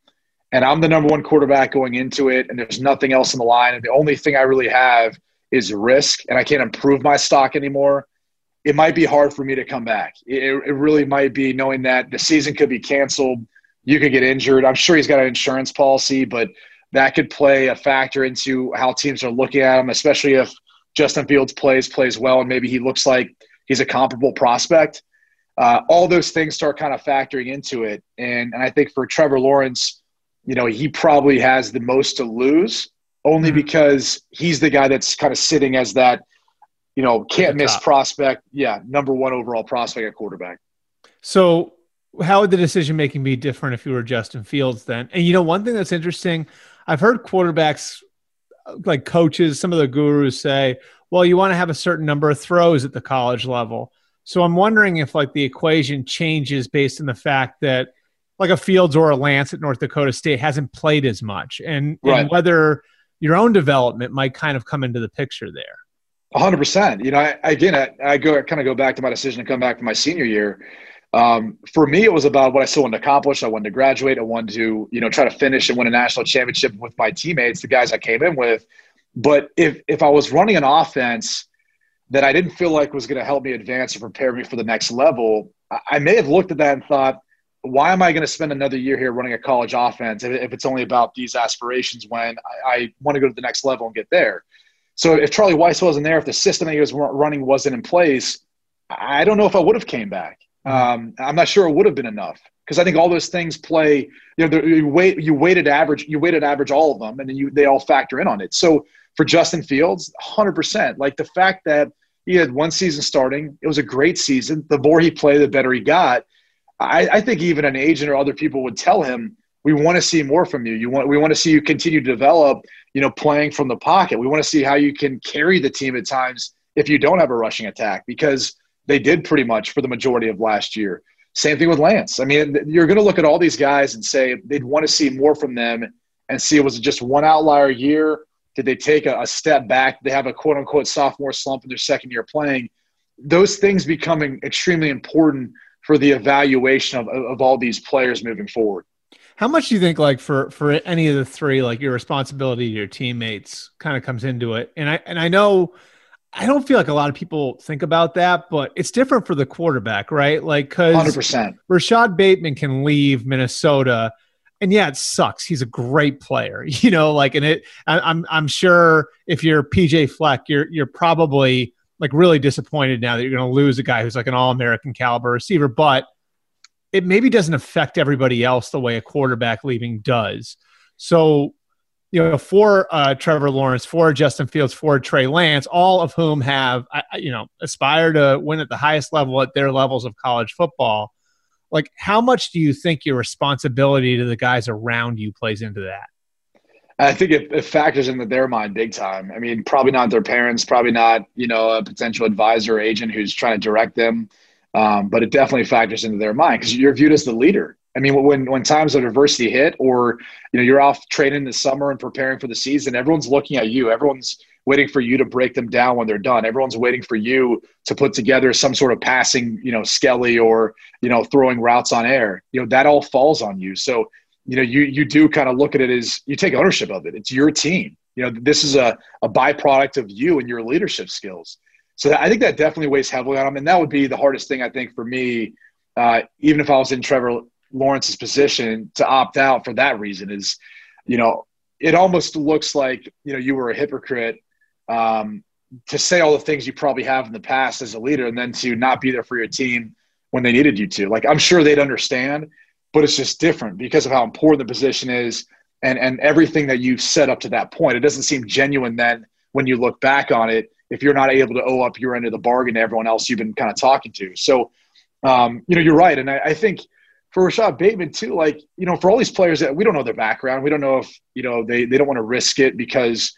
and I'm the number one quarterback going into it, and there's nothing else in the line, and the only thing I really have is risk, and I can't improve my stock anymore, it might be hard for me to come back. It, it really might be knowing that the season could be canceled. You could get injured. I'm sure he's got an insurance policy, but that could play a factor into how teams are looking at him, especially if Justin Fields plays plays well and maybe he looks like he's a comparable prospect. Uh, all those things start kind of factoring into it, and and I think for Trevor Lawrence, you know, he probably has the most to lose, only mm-hmm. because he's the guy that's kind of sitting as that, you know, can't miss top. prospect. Yeah, number one overall prospect at quarterback. So how would the decision making be different if you were Justin Fields then? And you know, one thing that's interesting, I've heard quarterbacks, like coaches, some of the gurus say, well, you want to have a certain number of throws at the college level. So I'm wondering if like the equation changes based on the fact that like a Fields or a Lance at North Dakota State hasn't played as much, and, right. and whether your own development might kind of come into the picture there. hundred percent. You know, I, again, I, I go I kind of go back to my decision to come back for my senior year. Um, for me, it was about what I still wanted to accomplish. I wanted to graduate. I wanted to, you know, try to finish and win a national championship with my teammates, the guys I came in with. But if if I was running an offense that I didn't feel like was going to help me advance or prepare me for the next level, I may have looked at that and thought, why am I going to spend another year here running a college offense if it's only about these aspirations when I, I want to go to the next level and get there? So if Charlie Weis wasn't there, if the system that he was running wasn't in place, I don't know if I would have came back. Um, I'm not sure it would have been enough because I think all those things play. You know, you you weighted average, you weighted average all of them, and then you they all factor in on it. So for Justin Fields, 100. percent Like the fact that he had one season starting, it was a great season. The more he played, the better he got. I, I think even an agent or other people would tell him, "We want to see more from you. You want we want to see you continue to develop. You know, playing from the pocket. We want to see how you can carry the team at times if you don't have a rushing attack because." They did pretty much for the majority of last year. Same thing with Lance. I mean, you're going to look at all these guys and say they'd want to see more from them and see was it just one outlier year? Did they take a, a step back? They have a quote unquote sophomore slump in their second year playing. Those things becoming extremely important for the evaluation of, of all these players moving forward. How much do you think, like for for any of the three, like your responsibility to your teammates, kind of comes into it? And I and I know I don't feel like a lot of people think about that, but it's different for the quarterback, right? Like, because 100%. Bateman can leave Minnesota, and yeah, it sucks. He's a great player, you know. Like, and it, I, I'm, I'm sure if you're PJ Fleck, you're, you're probably like really disappointed now that you're going to lose a guy who's like an All American caliber receiver, but it maybe doesn't affect everybody else the way a quarterback leaving does. So you know, for uh, Trevor Lawrence, for Justin Fields, for Trey Lance, all of whom have, you know, aspire to win at the highest level at their levels of college football. Like, how much do you think your responsibility to the guys around you plays into that? I think it, it, factors into their mind big time. I mean, probably not their parents, probably not, you know, a potential advisor or agent who's trying to direct them. Um, but it definitely factors into their mind because you're viewed as the leader. I mean, when when times of adversity hit, or you know, you're off training this summer and preparing for the season, everyone's looking at you. Everyone's waiting for you to break them down when they're done. Everyone's waiting for you to put together some sort of passing, you know, skelly or you know, throwing routes on air. You know, that all falls on you. So, you know, you you do kind of look at it as you take ownership of it. It's your team. You know, this is a a byproduct of you and your leadership skills. So I think that definitely weighs heavily on them, and that would be the hardest thing I think for me. Uh, even if I was in Trevor Lawrence's position to opt out for that reason is, you know, it almost looks like, you know, you were a hypocrite um, to say all the things you probably have in the past as a leader and then to not be there for your team when they needed you to. Like, I'm sure they'd understand, but it's just different because of how important the position is and, and everything that you've set up to that point. It doesn't seem genuine then when you look back on it if you're not able to owe up your end of the bargain to everyone else you've been kind of talking to. So, um, you know, you're right. And I, I think – for Rashod Bateman too, like, you know, for all these players that we don't know their background, we don't know if, you know, they, they don't want to risk it because,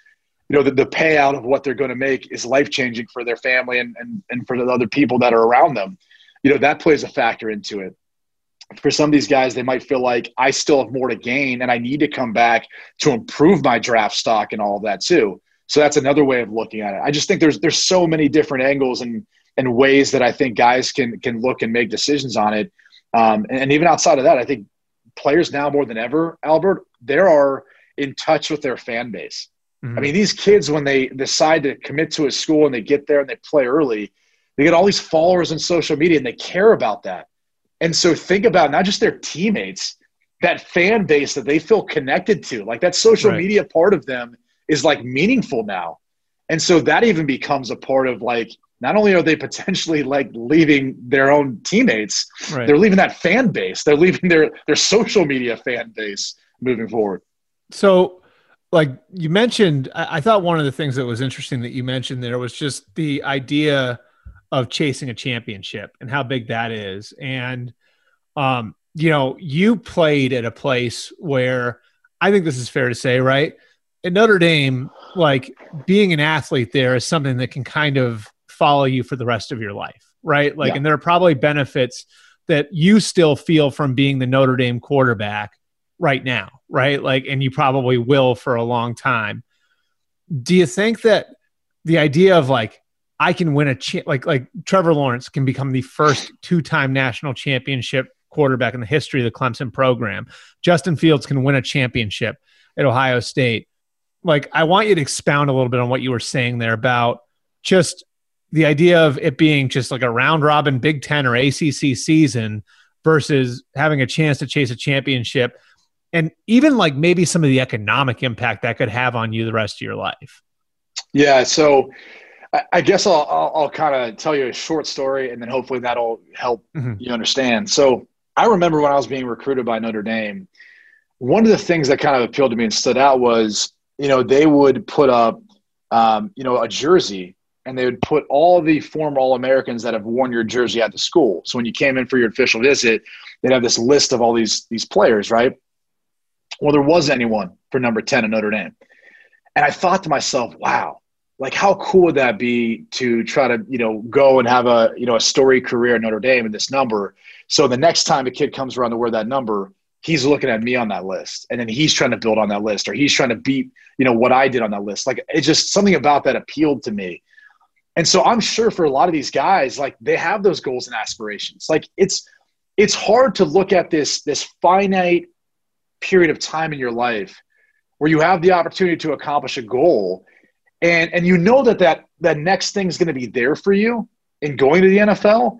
you know, the, the payout of what they're going to make is life changing for their family and, and, and for the other people that are around them. You know, that plays a factor into it. For some of these guys, they might feel like I still have more to gain and I need to come back to improve my draft stock and all of that too. So that's another way of looking at it. I just think there's there's so many different angles and and ways that I think guys can can look and make decisions on it um, and, and even outside of that, I think players now more than ever, Albert, they are in touch with their fan base. Mm-hmm. I mean, these kids, when they decide to commit to a school and they get there and they play early, they get all these followers on social media and they care about that. And so think about not just their teammates, that fan base that they feel connected to, like that social right. media part of them is like meaningful now. And so that even becomes a part of like not only are they potentially like leaving their own teammates, right. they're leaving that fan base. They're leaving their their social media fan base moving forward. So, like you mentioned, I, I thought one of the things that was interesting that you mentioned there was just the idea of chasing a championship and how big that is. And um, you know, you played at a place where I think this is fair to say, right? At Notre Dame, like being an athlete there is something that can kind of follow you for the rest of your life, right? Like, yeah. and there are probably benefits that you still feel from being the Notre Dame quarterback right now, right? Like, and you probably will for a long time. Do you think that the idea of like, I can win a cha- like like Trevor Lawrence can become the first two-time national championship quarterback in the history of the Clemson program. Justin Fields can win a championship at Ohio State. Like I want you to expound a little bit on what you were saying there about just the idea of it being just like a round robin Big 10 or ACC season versus having a chance to chase a championship and even like maybe some of the economic impact that could have on you the rest of your life. Yeah, so I guess I'll, I'll, I'll kind of tell you a short story, and then hopefully that'll help mm-hmm. you understand. So I remember when I was being recruited by Notre Dame, one of the things that kind of appealed to me and stood out was, you know, they would put up, um, you know, a jersey, and they would put all the former All Americans that have worn your jersey at the school. So when you came in for your official visit, they'd have this list of all these these players, right? Well, there was anyone for number ten at Notre Dame, and I thought to myself, wow like how cool would that be to try to you know go and have a you know a story career at Notre Dame in this number? So the next time a kid comes around to wear that number he's looking at me on that list. And then he's trying to build on that list or he's trying to beat you know what I did on that list. Like it's just something about that appealed to me and so I'm sure for a lot of these guys like they have those goals and aspirations like it's it's hard to look at this this finite period of time in your life where you have the opportunity to accomplish a goal and and you know that that that next thing is going to be there for you in going to the NFL,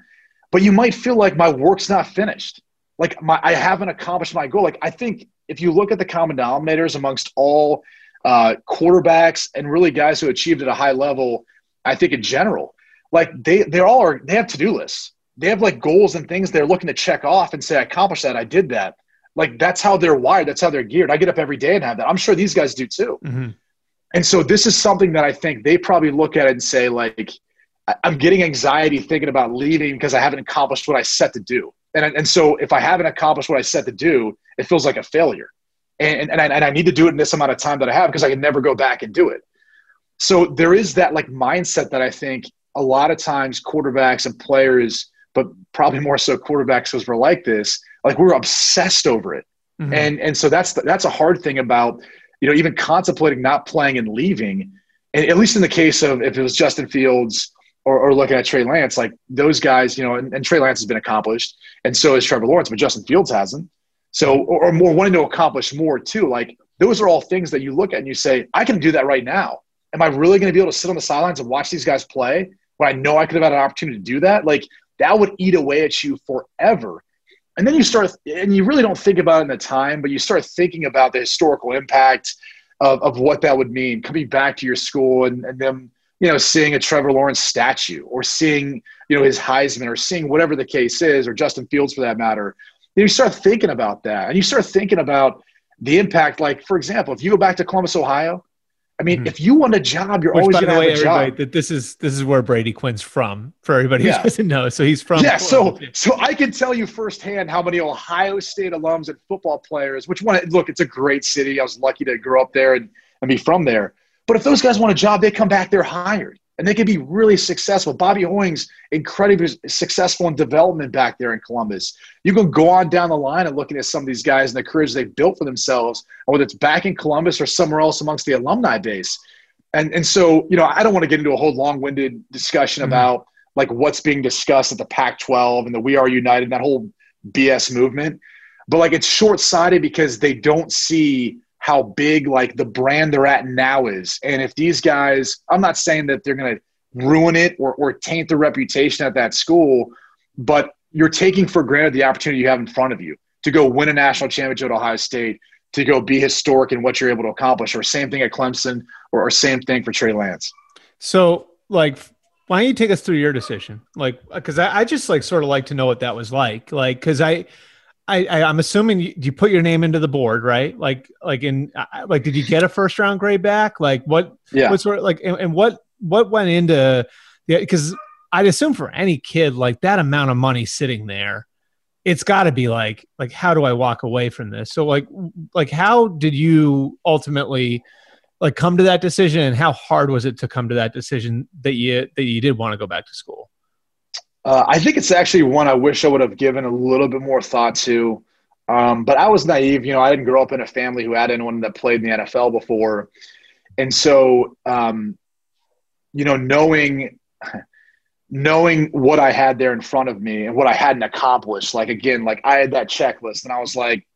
but you might feel like my work's not finished. Like my I haven't accomplished my goal. Like I think if you look at the common denominators amongst all uh, quarterbacks and really guys who achieved at a high level, I think in general, like they they all are they have to do lists. They have like goals and things they're looking to check off and say I accomplished that, I did that. Like that's how they're wired. That's how they're geared. I get up every day and have that. I'm sure these guys do too. Mm-hmm. And so this is something that I think they probably look at it and say, like, I'm getting anxiety thinking about leaving because I haven't accomplished what I set to do. And, and so if I haven't accomplished what I set to do, it feels like a failure. And, and, I, and I need to do it in this amount of time that I have because I can never go back and do it. So there is that like mindset that I think a lot of times quarterbacks and players, but probably more so quarterbacks because we're like this, like we're obsessed over it. Mm-hmm. And, and so that's, the, that's a hard thing about you know, even contemplating not playing and leaving. And at least in the case of if it was Justin Fields or, or looking at Trey Lance, like those guys, you know, and, and, Trey Lance has been accomplished, and so is Trevor Lawrence, but Justin Fields hasn't. So, or, or more wanting to accomplish more too. Like those are all things that you look at and you say, I can do that right now. Am I really going to be able to sit on the sidelines and watch these guys play when I know I could have had an opportunity to do that? Like that would eat away at you forever. And then you start and you really don't think about it in the time but you start thinking about the historical impact of, of what that would mean coming back to your school and, and them you know seeing a trevor lawrence statue or seeing you know his heisman or seeing whatever the case is or justin fields for that matter. You start thinking about that and you start thinking about the impact. Like for example if you go back to columbus ohio I mean, mm-hmm. if you want a job, you're Which, always going to have way, a job. That this is this is where Brady Quinn's from. For everybody yeah. who doesn't know, so he's from. Yeah, so so I can tell you firsthand how many Ohio State alums and football players. Which one? Look, it's a great city. I was lucky to grow up there and, and be from there. But if those guys want a job, they come back. They're hired and they can be really successful. Bobby Hoying, incredibly successful in development back there in Columbus. You can go on down the line and looking at some of these guys and the careers they've built for themselves, whether it's back in Columbus or somewhere else amongst the alumni base. And and so, you know, I don't want to get into a whole long-winded discussion mm-hmm. about like what's being discussed at the Pac-12 and the We Are United, that whole BS movement. But like it's short-sighted because they don't see how big like the brand they're at now is. And if these guys, I'm not saying that they're going to ruin it or, or taint the reputation at that school, but you're taking for granted the opportunity you have in front of you to go win a national championship at Ohio State, to go be historic in what you're able to accomplish, or same thing at Clemson, or, or same thing for Trey Lance. So, like, why don't you take us through your decision? Like, because I, I just like sort of like to know what that was like. Like, because I, I, I am assuming you, you, put your name into the board, right? Like like in like did you get a first round grade back? Like what? Yeah. What sort of like and, and what what went into yeah? Because I'd assume for any kid like that amount of money sitting there, it's got to be like like how do I walk away from this? So like like how did you ultimately like come to that decision, and how hard was it to come to that decision that you that you did want to go back to school? Uh, I think it's actually one I wish I would have given a little bit more thought to. Um, but I was naive. You know, I didn't grow up in a family who had anyone that played in the NFL before. And so, um, you know, knowing knowing what I had there in front of me and what I hadn't accomplished. Like again, like I had that checklist, and I was like,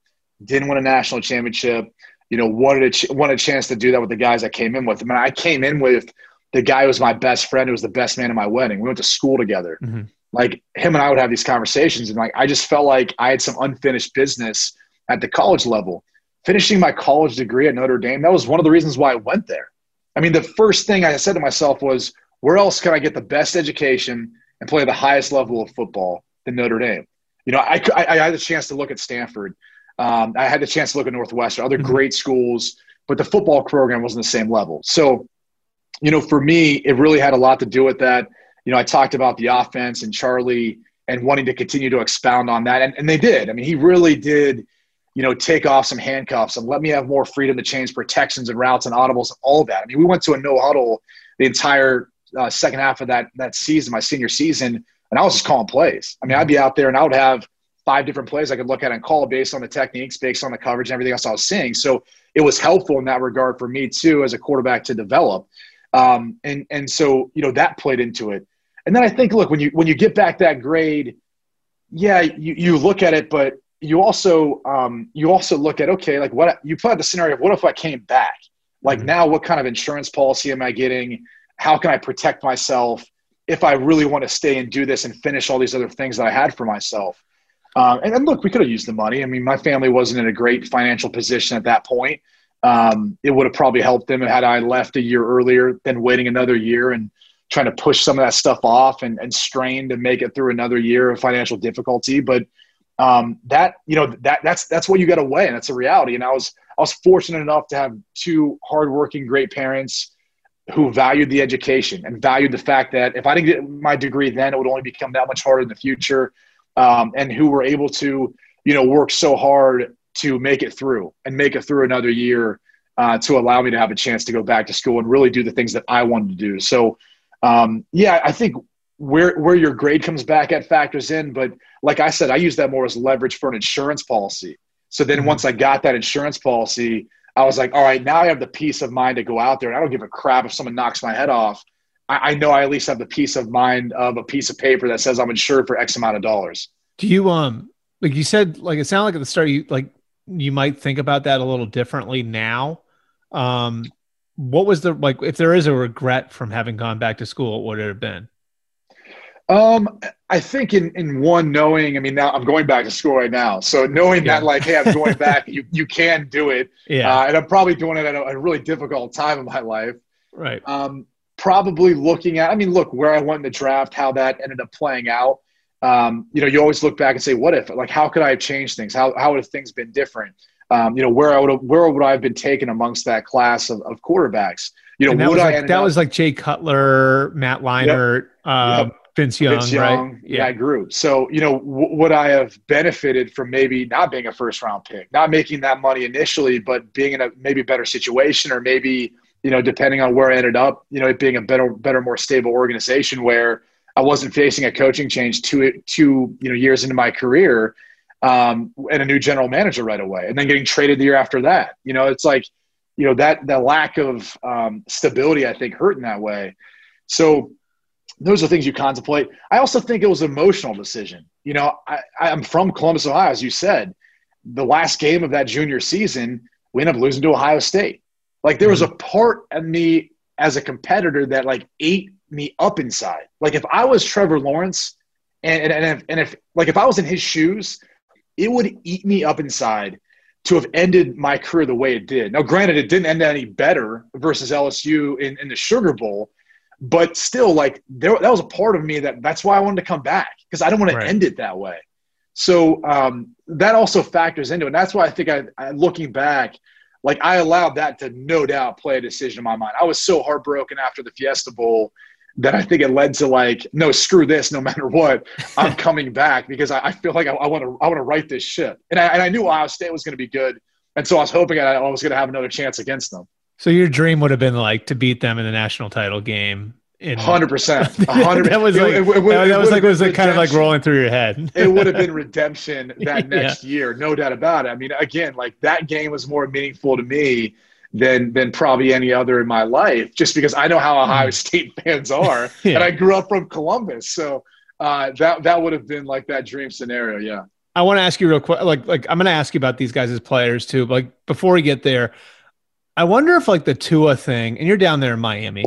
didn't win a national championship. You know, wanted a ch- wanted a chance to do that with the guys I came in with. I mean, I came in with the guy who was my best friend, who was the best man at my wedding. We went to school together. Mm-hmm. Like him and I would have these conversations, and like I just felt like I had some unfinished business at the college level. Finishing my college degree at Notre Dame, that was one of the reasons why I went there. I mean, the first thing I said to myself was, where else can I get the best education and play the highest level of football than Notre Dame? You know, I, I, I had the chance to look at Stanford. Um, I had the chance to look at Northwestern, other mm-hmm. great schools, but the football program wasn't the same level. So, you know, for me, it really had a lot to do with that. You know, I talked about the offense and Charlie and wanting to continue to expound on that. And, and they did. I mean, he really did, you know, take off some handcuffs and let me have more freedom to change protections and routes and audibles and all that. I mean, we went to a no huddle the entire uh, second half of that that season, my senior season, and I was just calling plays. I mean, I'd be out there and I would have five different plays I could look at and call based on the techniques, based on the coverage, and everything else I was seeing. So it was helpful in that regard for me too, as a quarterback to develop. Um, and and so you know that played into it. And then I think, look, when you when you get back that grade, yeah, you, you look at it, but you also um, you also look at okay, like what you put out the scenario of what if I came back? Like mm-hmm. now, what kind of insurance policy am I getting? how can I protect myself if I really want to stay and do this and finish all these other things that I had for myself? Um, and, and, look, we could have used the money. I mean, my family wasn't in a great financial position at that point. Um, it would have probably helped them had I left a year earlier than waiting another year and trying to push some of that stuff off and, and strain to make it through another year of financial difficulty. But um, that you know that that's that's what you got to weigh, and that's a reality. And I was I was fortunate enough to have two hardworking, great parents who valued the education and valued the fact that if I didn't get my degree then, it would only become that much harder in the future, um, and who were able to, you know, work so hard to make it through and make it through another year uh, to allow me to have a chance to go back to school and really do the things that I wanted to do. So, um, yeah, I think where where your grade comes back at factors in, but like I said, I use that more as leverage for an insurance policy. So then mm-hmm. once I got that insurance policy, I was like, all right, now I have the peace of mind to go out there. And I don't give a crap if someone knocks my head off. I, I know I at least have the peace of mind of a piece of paper that says I'm insured for X amount of dollars. Do you um like you said like it sounded like at the start you like you might think about that a little differently now. Um what was the like if there is a regret from having gone back to school, what would it have been? Um, I think in, in one knowing, I mean, now I'm going back to school right now. So knowing yeah. that like, Hey, I'm going back, you, you can do it. Yeah. Uh, and I'm probably doing it at a, a, really difficult time in my life. Right. Um, probably looking at, I mean, look where I went in the draft, how that ended up playing out. Um, you know, you always look back and say, what if, like, how could I have changed things? How, how would have things been different? Um, you know, where I would have, where would I have been taken amongst that class of, of quarterbacks? You know, that was like, that up, was like Jay Cutler, Matt Leinart, yep. Um, yep Vince Young, Vince Young right? Yeah, group. So, you know, w- would I have benefited from maybe not being a first round pick, not making that money initially, but being in a maybe better situation, or maybe, you know, depending on where I ended up, you know, it being a better, better, more stable organization where I wasn't facing a coaching change two, two, you know, years into my career, um, and a new general manager right away, and then getting traded the year after that. You know, it's like, you know, that the lack of um, stability, I think, hurt in that way. So those are things you contemplate. I also think it was an emotional decision. You know, I, I'm from Columbus, Ohio, as you said. The last game of that junior season, we ended up losing to Ohio State. Like there was a part of me as a competitor that like ate me up inside. Like if I was Trevor Lawrence, and and if, and if like if I was in his shoes, it would eat me up inside to have ended my career the way it did. Now, granted, it didn't end any better versus LSU in, in the Sugar Bowl, but still like there that was a part of me that that's why I wanted to come back because I don't want right. to end it that way. So um, that also factors into it. And that's why I think I, I, looking back, like I allowed that to no doubt play a decision in my mind. I was so heartbroken after the Fiesta Bowl that I think it led to like, no, screw this, no matter what, I'm coming back because I, I feel like I want to I want to right this ship. And I, and I knew Ohio State was going to be good, and so I was hoping I, I was going to have another chance against them. So your dream would have been like to beat them in the national title game. Hundred percent, hundred. That was like it, it, it, that was like was like kind of like rolling through your head. it would have been redemption that next yeah. year, no doubt about it. I mean, again, like that game was more meaningful to me than than probably any other in my life, just because I know how Ohio hmm. State fans are, yeah. and I grew up from Columbus, so uh, that that would have been like that dream scenario. Yeah. I want to ask you real quick. Like, like I'm going to ask you about these guys as players too. But like before we get there, I wonder if like the Tua thing, and you're down there in Miami.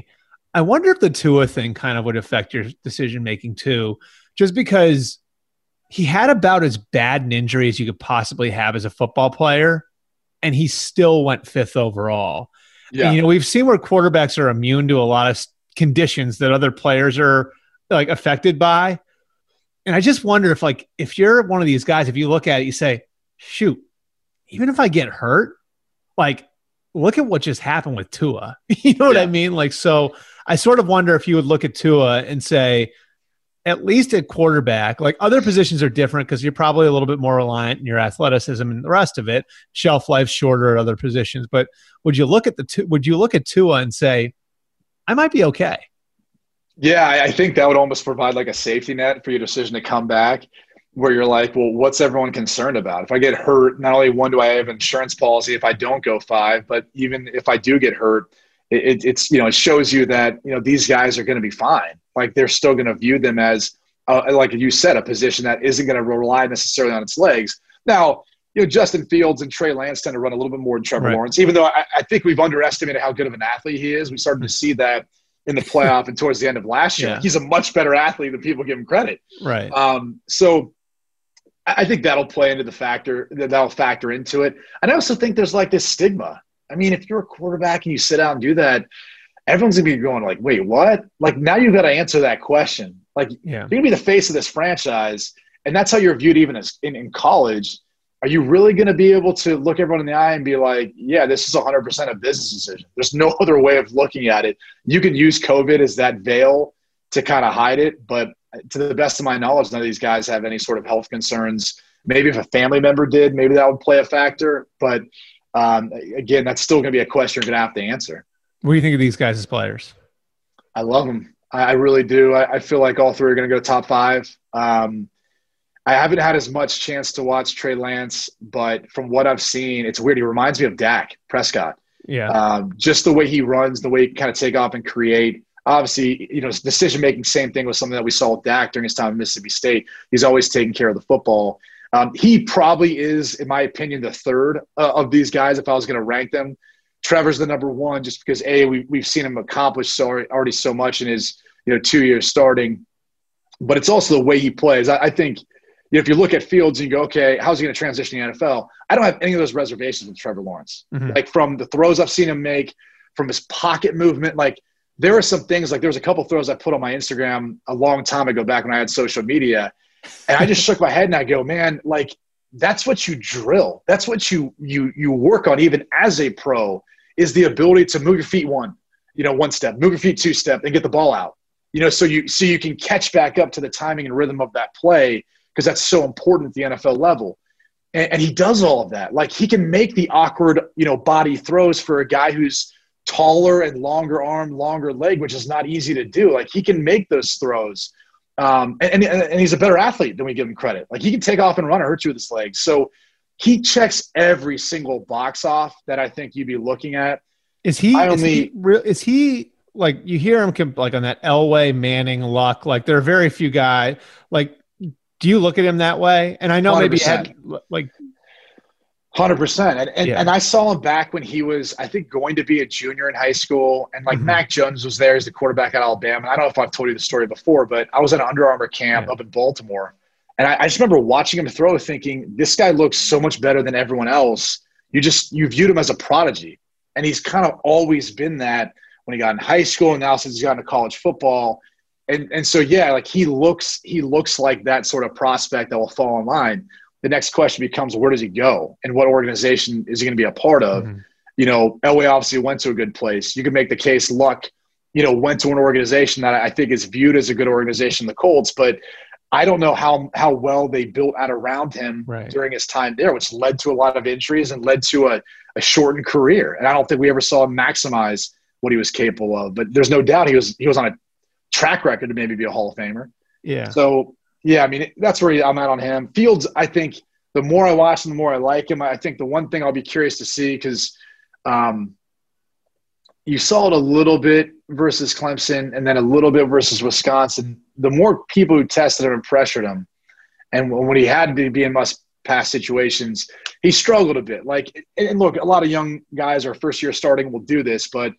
I wonder if the Tua thing kind of would affect your decision making too, just because he had about as bad an injury as you could possibly have as a football player, and he still went fifth overall. Yeah. And, you know, we've seen where quarterbacks are immune to a lot of conditions that other players are like affected by. And I just wonder if, like, if you're one of these guys, if you look at it, you say, shoot, even if I get hurt, like, look at what just happened with Tua. you know what yeah. I mean? Like, so I sort of wonder if you would look at Tua and say, at least at quarterback, like other positions are different because you're probably a little bit more reliant in your athleticism and the rest of it. Shelf life shorter at other positions. But would you look at the two, would you look at Tua and say, I might be okay? Yeah, I think that would almost provide like a safety net for your decision to come back where you're like, well, what's everyone concerned about? If I get hurt, not only one do I have insurance policy if I don't go five, but even if I do get hurt, it, it's you know it shows you that you know these guys are going to be fine. Like they're still going to view them as uh, like you said, a position that isn't going to rely necessarily on its legs. Now, you know, Justin Fields and Trey Lance tend to run a little bit more than Trevor right. Lawrence, even though I, I, think we've underestimated how good of an athlete he is. We started to see that in the playoff and towards the end of last year. Yeah. He's a much better athlete than people give him credit. Right. Um, so I think that'll play into the factor that'll factor into it. And I also think there's like this stigma. I mean, if you're a quarterback and you sit out and do that, everyone's gonna be going like, "Wait, what?" Like now you've got to answer that question. Like yeah. you're gonna be the face of this franchise, and that's how you're viewed even as in, in college are you really going to be able to look everyone in the eye and be like, yeah, this is 100% a business decision? There's no other way of looking at it. You can use COVID as that veil to kind of hide it, but uh, to the best of my knowledge, none of these guys have any sort of health concerns. Maybe if a family member did, maybe that would play a factor. But um, again, that's still going to be a question you're going to have to answer. What do you think of these guys as players? I love them. I, really do. I, I, feel like all three are going to go top five. Um, I haven't had as much chance to watch Trey Lance, but from what I've seen, it's weird. He reminds me of Dak Prescott. Yeah. Um, just the way he runs, the way he kind of take off and create. Obviously, you know, decision making, same thing was something that we saw with Dak during his time at Mississippi State. He's always taking care of the football. Um, he probably is, in my opinion, the third uh, of these guys if I was going to rank them. Trevor's the number one just because, A, we, we've seen him accomplish so already so much in his you know two years starting. But it's also the way he plays. I, I think – you know, if you look at Fields and you go, okay, how's he going to transition to the NFL? I don't have any of those reservations with Trevor Lawrence. Mm-hmm. Like from the throws I've seen him make, from his pocket movement, like there are some things like there was a couple throws I put on my Instagram a long time ago back when I had social media, and I just shook my head and I go, man, like that's what you drill. That's what you you you work on even as a pro is the ability to move your feet one, you know, one step, move your feet two step, and get the ball out. You know, so you so you can catch back up to the timing and rhythm of that play because that's so important at the NFL level. And, and, he does all of that. Like he can make the awkward, you know, body throws for a guy who's taller and longer arm, longer leg, which is not easy to do. Like he can make those throws. Um, and, and, and he's a better athlete than we give him credit. Like he can take off and run and hurt you with his legs. So he checks every single box off that I think you'd be looking at. Is he, only, is he, is he like you hear him like on that Elway Manning Luck? Like there are very few guys like do you look at him that way? And I know 100%. maybe had like Hundred percent, and and, yeah. and I saw him back when he was, I think, going to be a junior in high school, and like mm-hmm. Mac Jones was there as the quarterback at Alabama. I don't know if I've told you the story before, but I was at an Under Armour camp yeah. up in Baltimore, and I, I, just remember watching him throw, thinking, "This guy looks so much better than everyone else." You just you viewed him as a prodigy, and he's kind of always been that when he got in high school, and now since he's gotten to college football, and and so yeah, like he looks he looks like that sort of prospect that will fall in line. The next question becomes where does he go and what organization is he going to be a part of? Mm-hmm. You know, Elway obviously went to a good place. You can make the case Luck, you know, went to an organization that I think is viewed as a good organization, the Colts, but I don't know how how well they built out around him right. during his time there, which led to a lot of injuries and led to a, a shortened career. And I don't think we ever saw him maximize what he was capable of. But there's no doubt he was he was on a track record to maybe be a Hall of Famer. Yeah. So yeah, I mean that's where I'm at on him. Fields, I think the more I watch him, the more I like him. I think the one thing I'll be curious to see because um, you saw it a little bit versus Clemson and then a little bit versus Wisconsin. The more people who tested him and pressured him, and when he had to be in must pass situations, he struggled a bit. Like, and look, a lot of young guys are first year starting will do this, but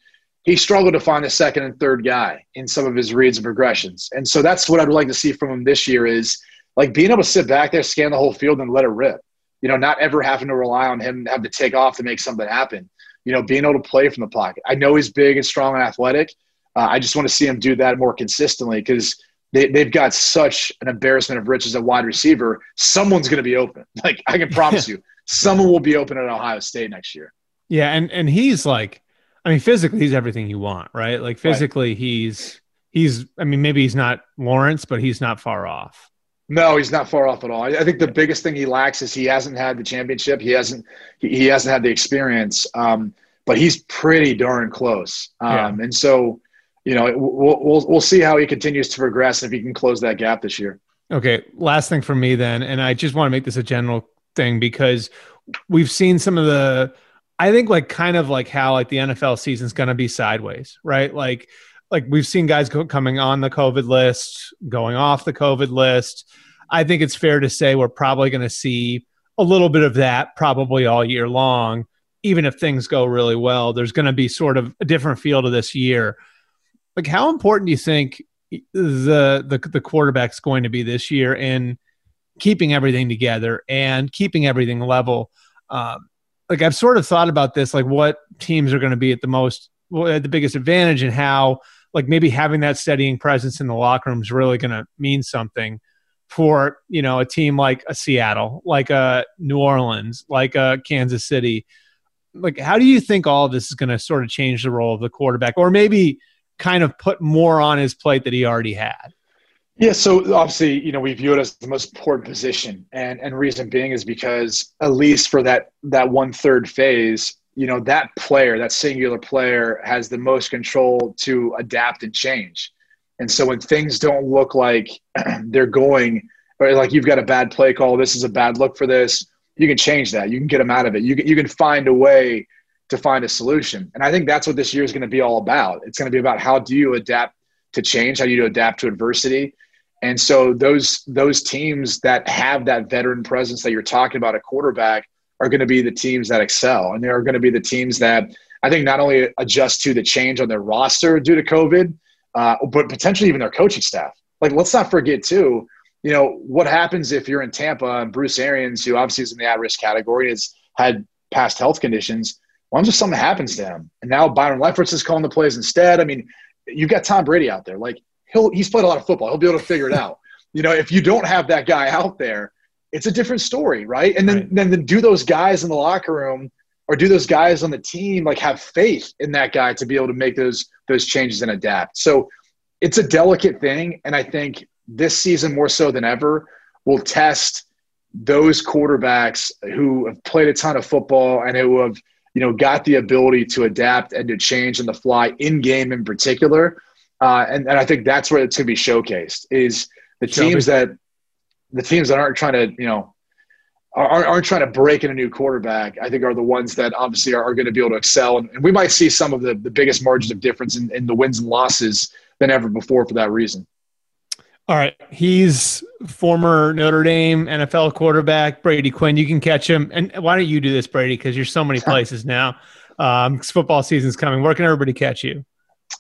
he struggled to find a second and third guy in some of his reads and progressions. And so that's what I'd like to see from him this year is like being able to sit back there, scan the whole field, and let it rip. You know, not ever having to rely on him have to take off to make something happen. You know, being able to play from the pocket. I know he's big and strong and athletic. Uh, I just want to see him do that more consistently because they, they've got such an embarrassment of riches at wide receiver. Someone's going to be open. Like I can promise you, someone will be open at Ohio State next year. Yeah, and and he's like, I mean, physically he's everything you want, right? Like physically right. he's he's. I mean, maybe he's not Lawrence, but he's not far off. No, he's not far off at all. I, think the biggest thing he lacks is he hasn't had the championship. He hasn't he, he hasn't had the experience. Um, but he's pretty darn close. Um, yeah. And so you know, we'll, we'll, we'll see how he continues to progress and if he can close that gap this year. Okay. Last thing for me then, and I just want to make this a general thing because we've seen some of the, I think like kind of like how like the NFL season is going to be sideways, right? Like, like we've seen guys go, coming on the COVID list, going off the COVID list. I think it's fair to say we're probably going to see a little bit of that probably all year long. Even if things go really well, there's going to be sort of a different feel to this year like how important do you think the the the quarterback's going to be this year in keeping everything together and keeping everything level? Um, like I've sort of thought about this, like what teams are going to be at the most well, at the biggest advantage, and how like maybe having that steadying presence in the locker room is really going to mean something for you know a team like a Seattle, like a New Orleans, like a Kansas City. Like, how do you think all of this is going to sort of change the role of the quarterback, or maybe kind of put more on his plate that he already had? Yeah, so obviously, you know, we view it as the most important position, and and reason being is because at least for that that one third phase, you know, that player, that singular player, has the most control to adapt and change. And so when things don't look like they're going, or like you've got a bad play call, this is a bad look for this, you can change that. You can get them out of it. You can, you can find a way to find a solution. And I think that's what this year is going to be all about. It's going to be about how do you adapt to change, how do you adapt to adversity. And so those those teams that have that veteran presence that you're talking about a quarterback are going to be the teams that excel. And they are going to be the teams that I think not only adjust to the change on their roster due to COVID, uh, but potentially even their coaching staff. Like let's not forget too, you know, what happens if you're in Tampa and Bruce Arians, who obviously is in the at-risk category, has had past health conditions what if something happens to him? And now Byron Leftwich is calling the plays instead. I mean, you've got Tom Brady out there. Like he'll he's played a lot of football. He'll be able to figure it out. You know, if you don't have that guy out there, it's a different story, right? And then right. then, then do those guys in the locker room or do those guys on the team like have faith in that guy to be able to make those those changes and adapt. So it's a delicate thing, and I think this season more so than ever will test those quarterbacks who have played a ton of football and who have you know, got the ability to adapt and to change on the fly in game in particular. Uh, and, and I think that's where it's going to be showcased is the teams that the teams that aren't trying to, you know, aren't, aren't trying to break in a new quarterback, I think are the ones that obviously are, are going to be able to excel. And, and, we might see some of the, the biggest margins of difference in, in the wins and losses than ever before for that reason. All right. He's former Notre Dame NFL quarterback, Brady Quinn. You can catch him. And why don't you do this, Brady? Because you're so many places now. Um, football season's coming. Where can everybody catch you?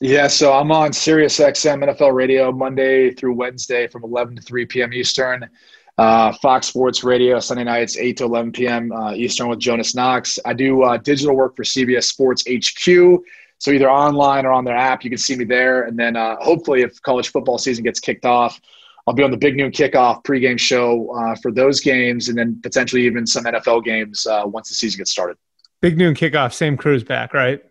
Yeah, so I'm on Sirius XM NFL Radio Monday through Wednesday from 11 to 3 p.m. Eastern. Uh, Fox Sports Radio Sunday nights 8 to 11 p.m. Uh, Eastern with Jonas Knox. I do uh, digital work for CBS Sports HQ. So either online or on their app, you can see me there. And then uh, hopefully, if college football season gets kicked off, I'll be on the Big Noon Kickoff pregame show uh, for those games, and then potentially even some NFL games uh, once the season gets started. Big Noon Kickoff, same crew's back, right?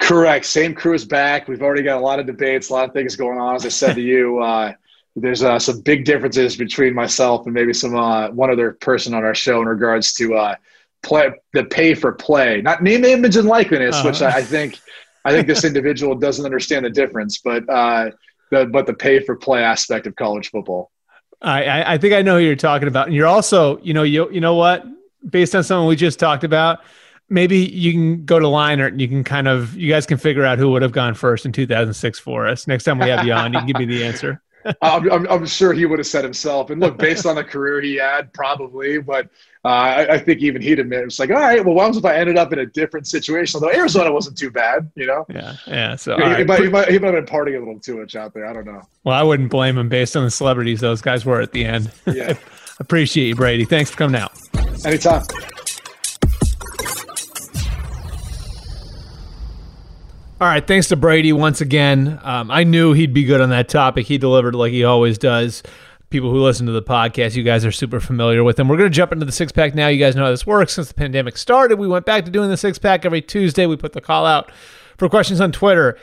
Correct. Same crew is back. We've already got a lot of debates, a lot of things going on. As I said to you, uh, there's uh, some big differences between myself and maybe some uh, one other person on our show in regards to uh, play the pay for play, not name, image, and likeness, uh-huh. which I, I think I think this individual doesn't understand the difference, but uh, the but the pay for play aspect of college football. I I think I know who you're talking about, and you're also you know you you know what based on something we just talked about. Maybe you can go to Leinart and you can kind of you guys can figure out who would have gone first in 2006 for us. Next time we have you on, you can give me the answer. I'm, I'm, I'm, sure he would have said himself. And look, based on the career he had, probably. But uh, I, I, think even he'd admit it's like, all right, well, what if I ended up in a different situation? Although Arizona wasn't too bad, you know. Yeah, yeah. So he, right. he, might, he, might, he might have been partying a little too much out there. I don't know. Well, I wouldn't blame him based on the celebrities those guys were at the end. Yeah. Appreciate you, Brady. Thanks for coming out. Anytime. All right, thanks to Brady once again. Um, I knew he'd be good on that topic. He delivered like he always does. People who listen to the podcast, you guys are super familiar with him. We're going to jump into the six pack now. You guys know how this works. Since the pandemic started, we went back to doing the six pack every Tuesday. We put the call out for questions on Twitter.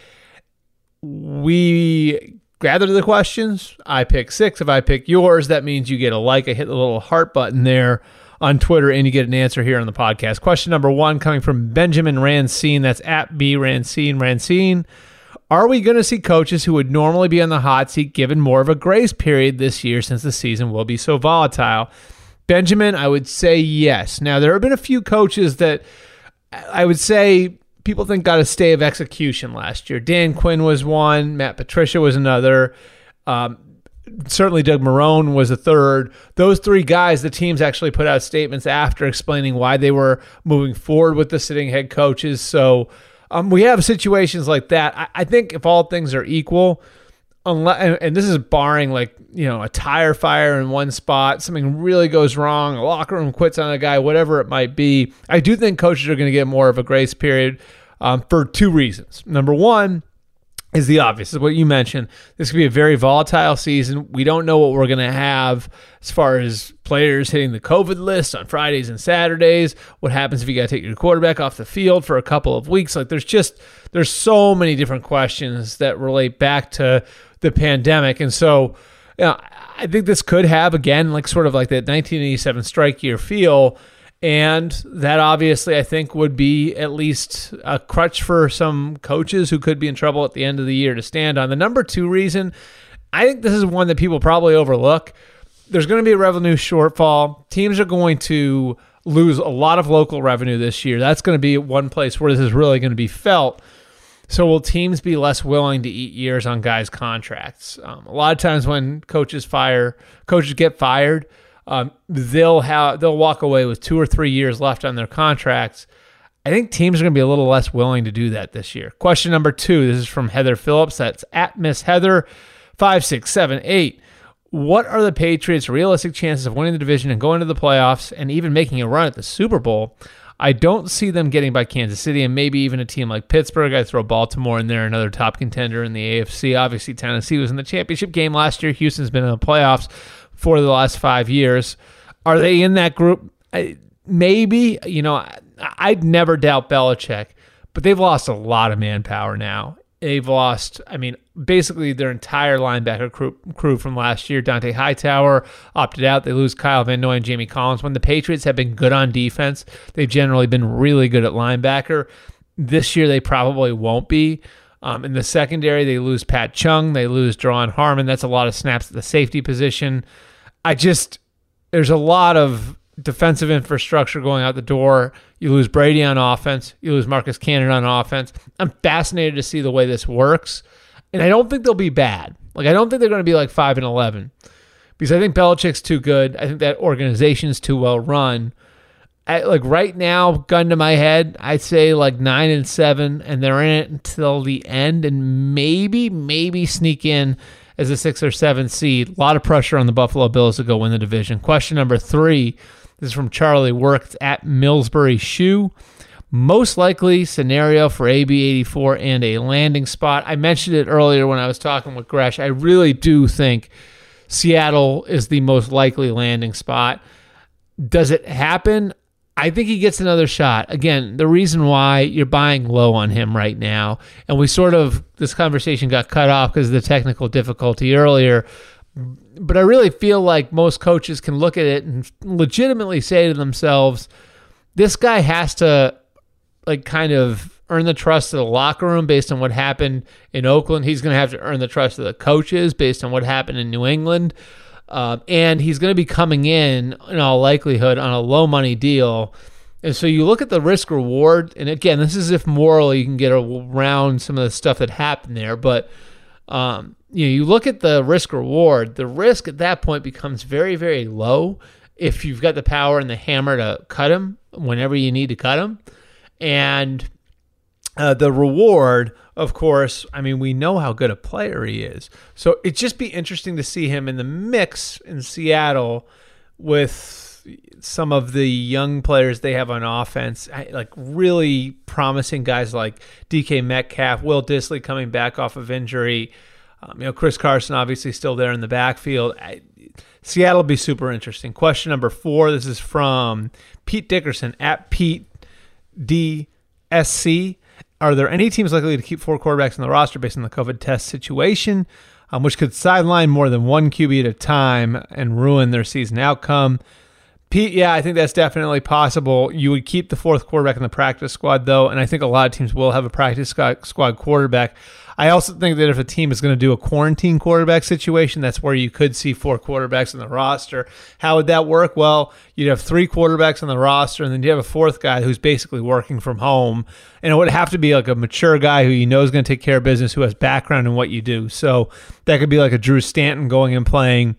We gather the questions. I pick six. If I pick yours, that means you get a like. I hit the little heart button there on Twitter, and you get an answer here on the podcast. Question number one coming from Benjamin Rancine. That's at B Rancine Rancine. Are we going to see coaches who would normally be on the hot seat given more of a grace period this year since the season will be so volatile? Benjamin, I would say yes. Now, there have been a few coaches that I would say people think got a stay of execution last year. Dan Quinn was one, Matt Patricia was another. Um, certainly Doug Marrone was a third. Those three guys, the teams actually put out statements after explaining why they were moving forward with the sitting head coaches. So um, we have situations like that. I, I, think if all things are equal, unless and, and, this is barring like you know a tire fire in one spot, something really goes wrong, a locker room quits on a guy, whatever it might be. I do think coaches are going to get more of a grace period um, for two reasons. Number one is the obvious. Is what you mentioned. This could be a very volatile season. We don't know what we're going to have as far as players hitting the COVID list on Fridays and Saturdays. What happens if you got to take your quarterback off the field for a couple of weeks? Like there's just there's so many different questions that relate back to the pandemic, and so you know, I think this could have again like sort of like that 1987 strike year feel and that obviously, I think, would be at least a crutch for some coaches who could be in trouble at the end of the year to stand on. The number two reason, I think this is one that people probably overlook. There's going to be a revenue shortfall. Teams are going to lose a lot of local revenue this year. That's going to be one place where this is really going to be felt. So, will teams be less willing to eat years on guys' contracts? Um, a lot of times when coaches fire, coaches get fired um, they'll have they'll walk away with two or three years left on their contracts. I think teams are going to be a little less willing to do that this year. Question number two. This is from Heather Phillips. That's at Miss Heather five six seven eight. What are the Patriots' realistic chances of winning the division and going to the playoffs and even making a run at the Super Bowl? I don't see them getting by Kansas City and maybe even a team like Pittsburgh. I throw Baltimore in there, another top contender in the AFC. Obviously, Tennessee was in the championship game last year. Houston's been in the playoffs for the last five years. Are they in that group? Maybe. You know, I'd never doubt Belichick, but they've lost a lot of manpower now. They've lost, I mean, basically their entire linebacker crew, crew from last year. Dont'a Hightower opted out. They lose Kyle Van Noy and Jamie Collins. When the Patriots have been good on defense, they've generally been really good at linebacker. This year, they probably won't be. Um, in the secondary, they lose Pat Chung. They lose Duron Harmon. That's a lot of snaps at the safety position. I just there's a lot of defensive infrastructure going out the door. You lose Brady on offense. You lose Marcus Cannon on offense. I'm fascinated to see the way this works, and I don't think they'll be bad. Like I don't think they're going to be like five and eleven, because I think Belichick's too good. I think that organization's too well run. I, like right now, gun to my head, I'd say like nine and seven, and they're in it until the end, and maybe, maybe sneak in as a six or seven seed. A lot of pressure on the Buffalo Bills to go win the division. Question number three. This is from Charlie Work at Millsbury Shoe. Most likely scenario for AB84 and a landing spot. I mentioned it earlier when I was talking with Gresh. I really do think Seattle is the most likely landing spot. Does it happen? I think he gets another shot. Again, the reason why you're buying low on him right now, and we sort of, this conversation got cut off because of the technical difficulty earlier. But I really feel like most coaches can look at it and legitimately say to themselves, this guy has to, like, kind of earn the trust of the locker room based on what happened in Oakland. He's going to have to earn the trust of the coaches based on what happened in New England. Uh, and he's going to be coming in, in all likelihood, on a low money deal And so you look at the risk reward, and again, this is if morally you can get around some of the stuff that happened there, but um, you know, you look at the risk reward, the risk at that point becomes very, very low if you've got the power and the hammer to cut him whenever you need to cut him. And uh, the reward, of course, I mean, we know how good a player he is. So it'd just be interesting to see him in the mix in Seattle with some of the young players they have on offense, like really promising guys like DK Metcalf, Will Dissly coming back off of injury. Um, you know, Chris Carson obviously still there in the backfield. I, Seattle be super interesting. Question number four. This is from Pete Dickerson at Pete DSC. Are there any teams likely to keep four quarterbacks on the roster based on the COVID test situation, um, which could sideline more than one QB at a time and ruin their season outcome? Pete, yeah, I think that's definitely possible. You would keep the fourth quarterback in the practice squad, though, and I think a lot of teams will have a practice squad quarterback. I also think that if a team is going to do a quarantine quarterback situation, that's where you could see four quarterbacks on the roster. How would that work? Well, you'd have three quarterbacks on the roster, and then you have a fourth guy who's basically working from home. And it would have to be like a mature guy who you know is going to take care of business, who has background in what you do. So that could be like a Drew Stanton going and playing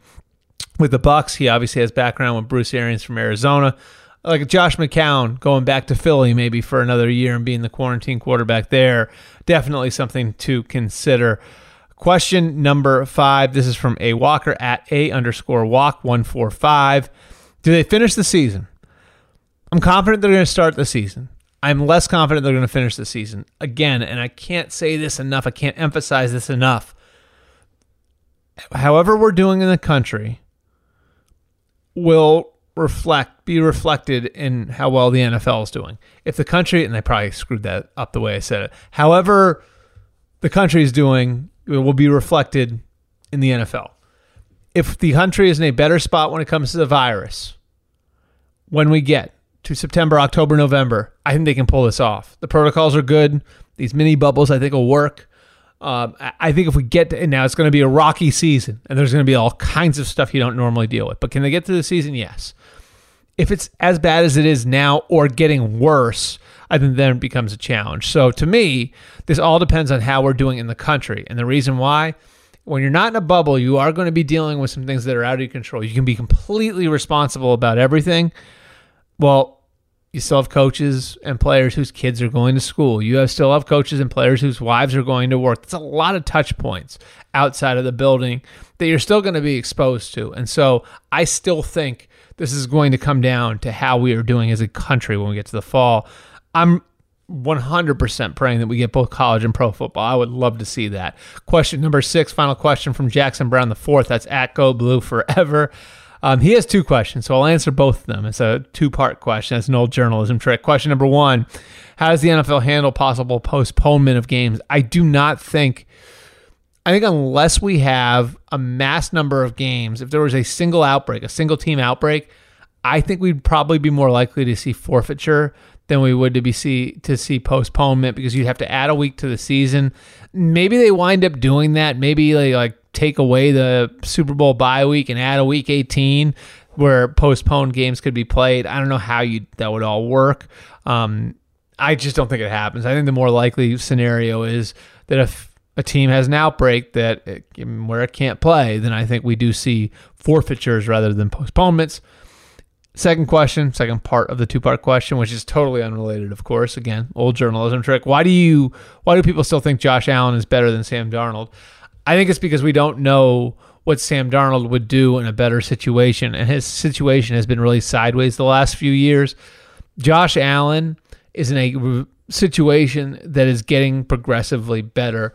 with the Bucs. He obviously has background with Bruce Arians from Arizona. Like Josh McCown going back to Philly maybe for another year and being the quarantine quarterback there. Definitely something to consider. Question number five. This is from A Walker at A underscore walk 145. Do they finish the season? I'm confident they're going to start the season. I'm less confident they're going to finish the season. Again, and I can't say this enough, I can't emphasize this enough. However, we're doing in the country, will reflect be reflected in how well the NFL is doing. If the country and they probably screwed that up the way I said it. However, the country is doing will be reflected in the NFL. If the country is in a better spot when it comes to the virus, when we get to September, October, November, I think they can pull this off. The protocols are good. These mini bubbles I think will work. Um, I think if we get to, now, it's going to be a rocky season, and there's going to be all kinds of stuff you don't normally deal with. But can they get through the season? Yes. If it's as bad as it is now or getting worse, I think then it becomes a challenge. So to me, this all depends on how we're doing in the country. And the reason why, when you're not in a bubble, you are going to be dealing with some things that are out of your control. You can be completely responsible about everything. Well, you still have coaches and players whose kids are going to school. You have still have coaches and players whose wives are going to work. That's a lot of touch points outside of the building that you're still going to be exposed to. And so I still think this is going to come down to how we are doing as a country when we get to the fall. I'm 100% praying that we get both college and pro football. I would love to see that. Question number six, final question from Jackson Brown the fourth. That's at Go Blue Forever. Um, he has two questions, so I'll answer both of them. It's a two part question. It's an old journalism trick. Question number one How does the NFL handle possible postponement of games? I do not think, I think unless we have a mass number of games, if there was a single outbreak, a single team outbreak, I think we'd probably be more likely to see forfeiture than we would to be see to see postponement because you'd have to add a week to the season. Maybe they wind up doing that. Maybe they like take away the Super Bowl bye week and add a week 18 where postponed games could be played. I don't know how you that would all work. Um, I just don't think it happens. I think the more likely scenario is that if a team has an outbreak that it, where it can't play, then I think we do see forfeitures rather than postponements. Second question, second part of the two-part question, which is totally unrelated, of course. Again, old journalism trick. Why do you? Why do people still think Josh Allen is better than Sam Darnold? I think it's because we don't know what Sam Darnold would do in a better situation, and his situation has been really sideways the last few years. Josh Allen is in a situation that is getting progressively better.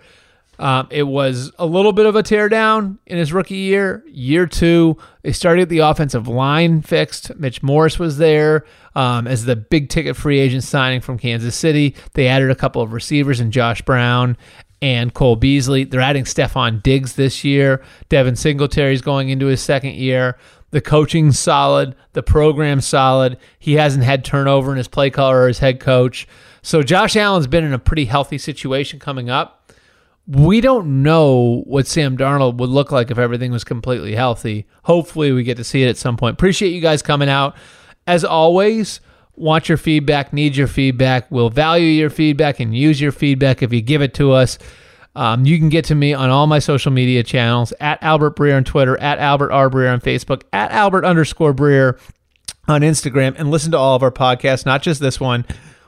Um, it was a little bit of a teardown in his rookie year. Year two, they started the offensive line fixed. Mitch Morse was there um, as the big ticket free agent signing from Kansas City. They added a couple of receivers and John Brown and Cole Beasley. They're adding Stefon Diggs this year. Devin Singletary's going into his second year. The coaching's solid. The program's solid. He hasn't had turnover in his play caller or his head coach. So Josh Allen's been in a pretty healthy situation coming up. We don't know what Sam Darnold would look like if everything was completely healthy. Hopefully, we get to see it at some point. Appreciate you guys coming out. As always, want your feedback, need your feedback. We'll value your feedback and use your feedback if you give it to us. Um, you can get to me on all my social media channels at Albert Breer on Twitter, at Albert R. Breer on Facebook, at Albert underscore Breer on Instagram, and listen to all of our podcasts, not just this one.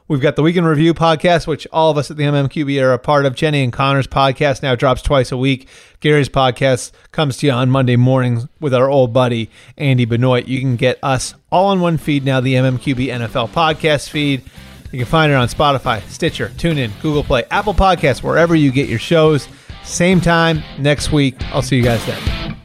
We've got the Weekend Review podcast, which all of us at the MMQB are a part of. Jenny and Conor's podcast now drops twice a week. Gary's podcast comes to you on Monday mornings with our old buddy, Andy Benoit. You can get us all on one feed now, the MMQB NFL podcast feed. You can find it on Spotify, Stitcher, TuneIn, Google Play, Apple Podcasts, wherever you get your shows. Same time next week. I'll see you guys then.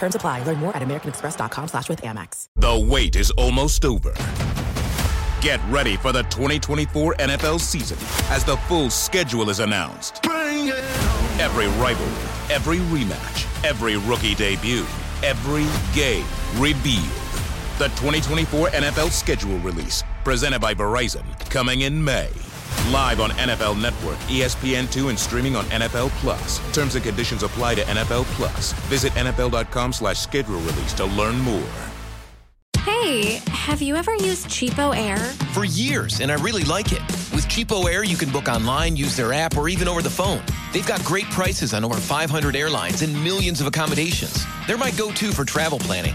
Terms apply. Learn more at americanexpress.com slash with Amex. The wait is almost over. Get ready for the 2024 NFL season as the full schedule is announced. Every rivalry, every rematch, every rookie debut, every game revealed. The 2024 NFL schedule release, presented by Verizon, coming in May. Live on NFL Network, E ESPN2, and streaming on NFL Plus. Terms and conditions apply to NFL Plus. Visit NFL.com slash schedule release to learn more. Hey, have you ever used CheapOair? For years, and I really like it. With CheapOair, you can book online, use their app, or even over the phone. They've got great prices on over 500 airlines and millions of accommodations. They're my go to for travel planning.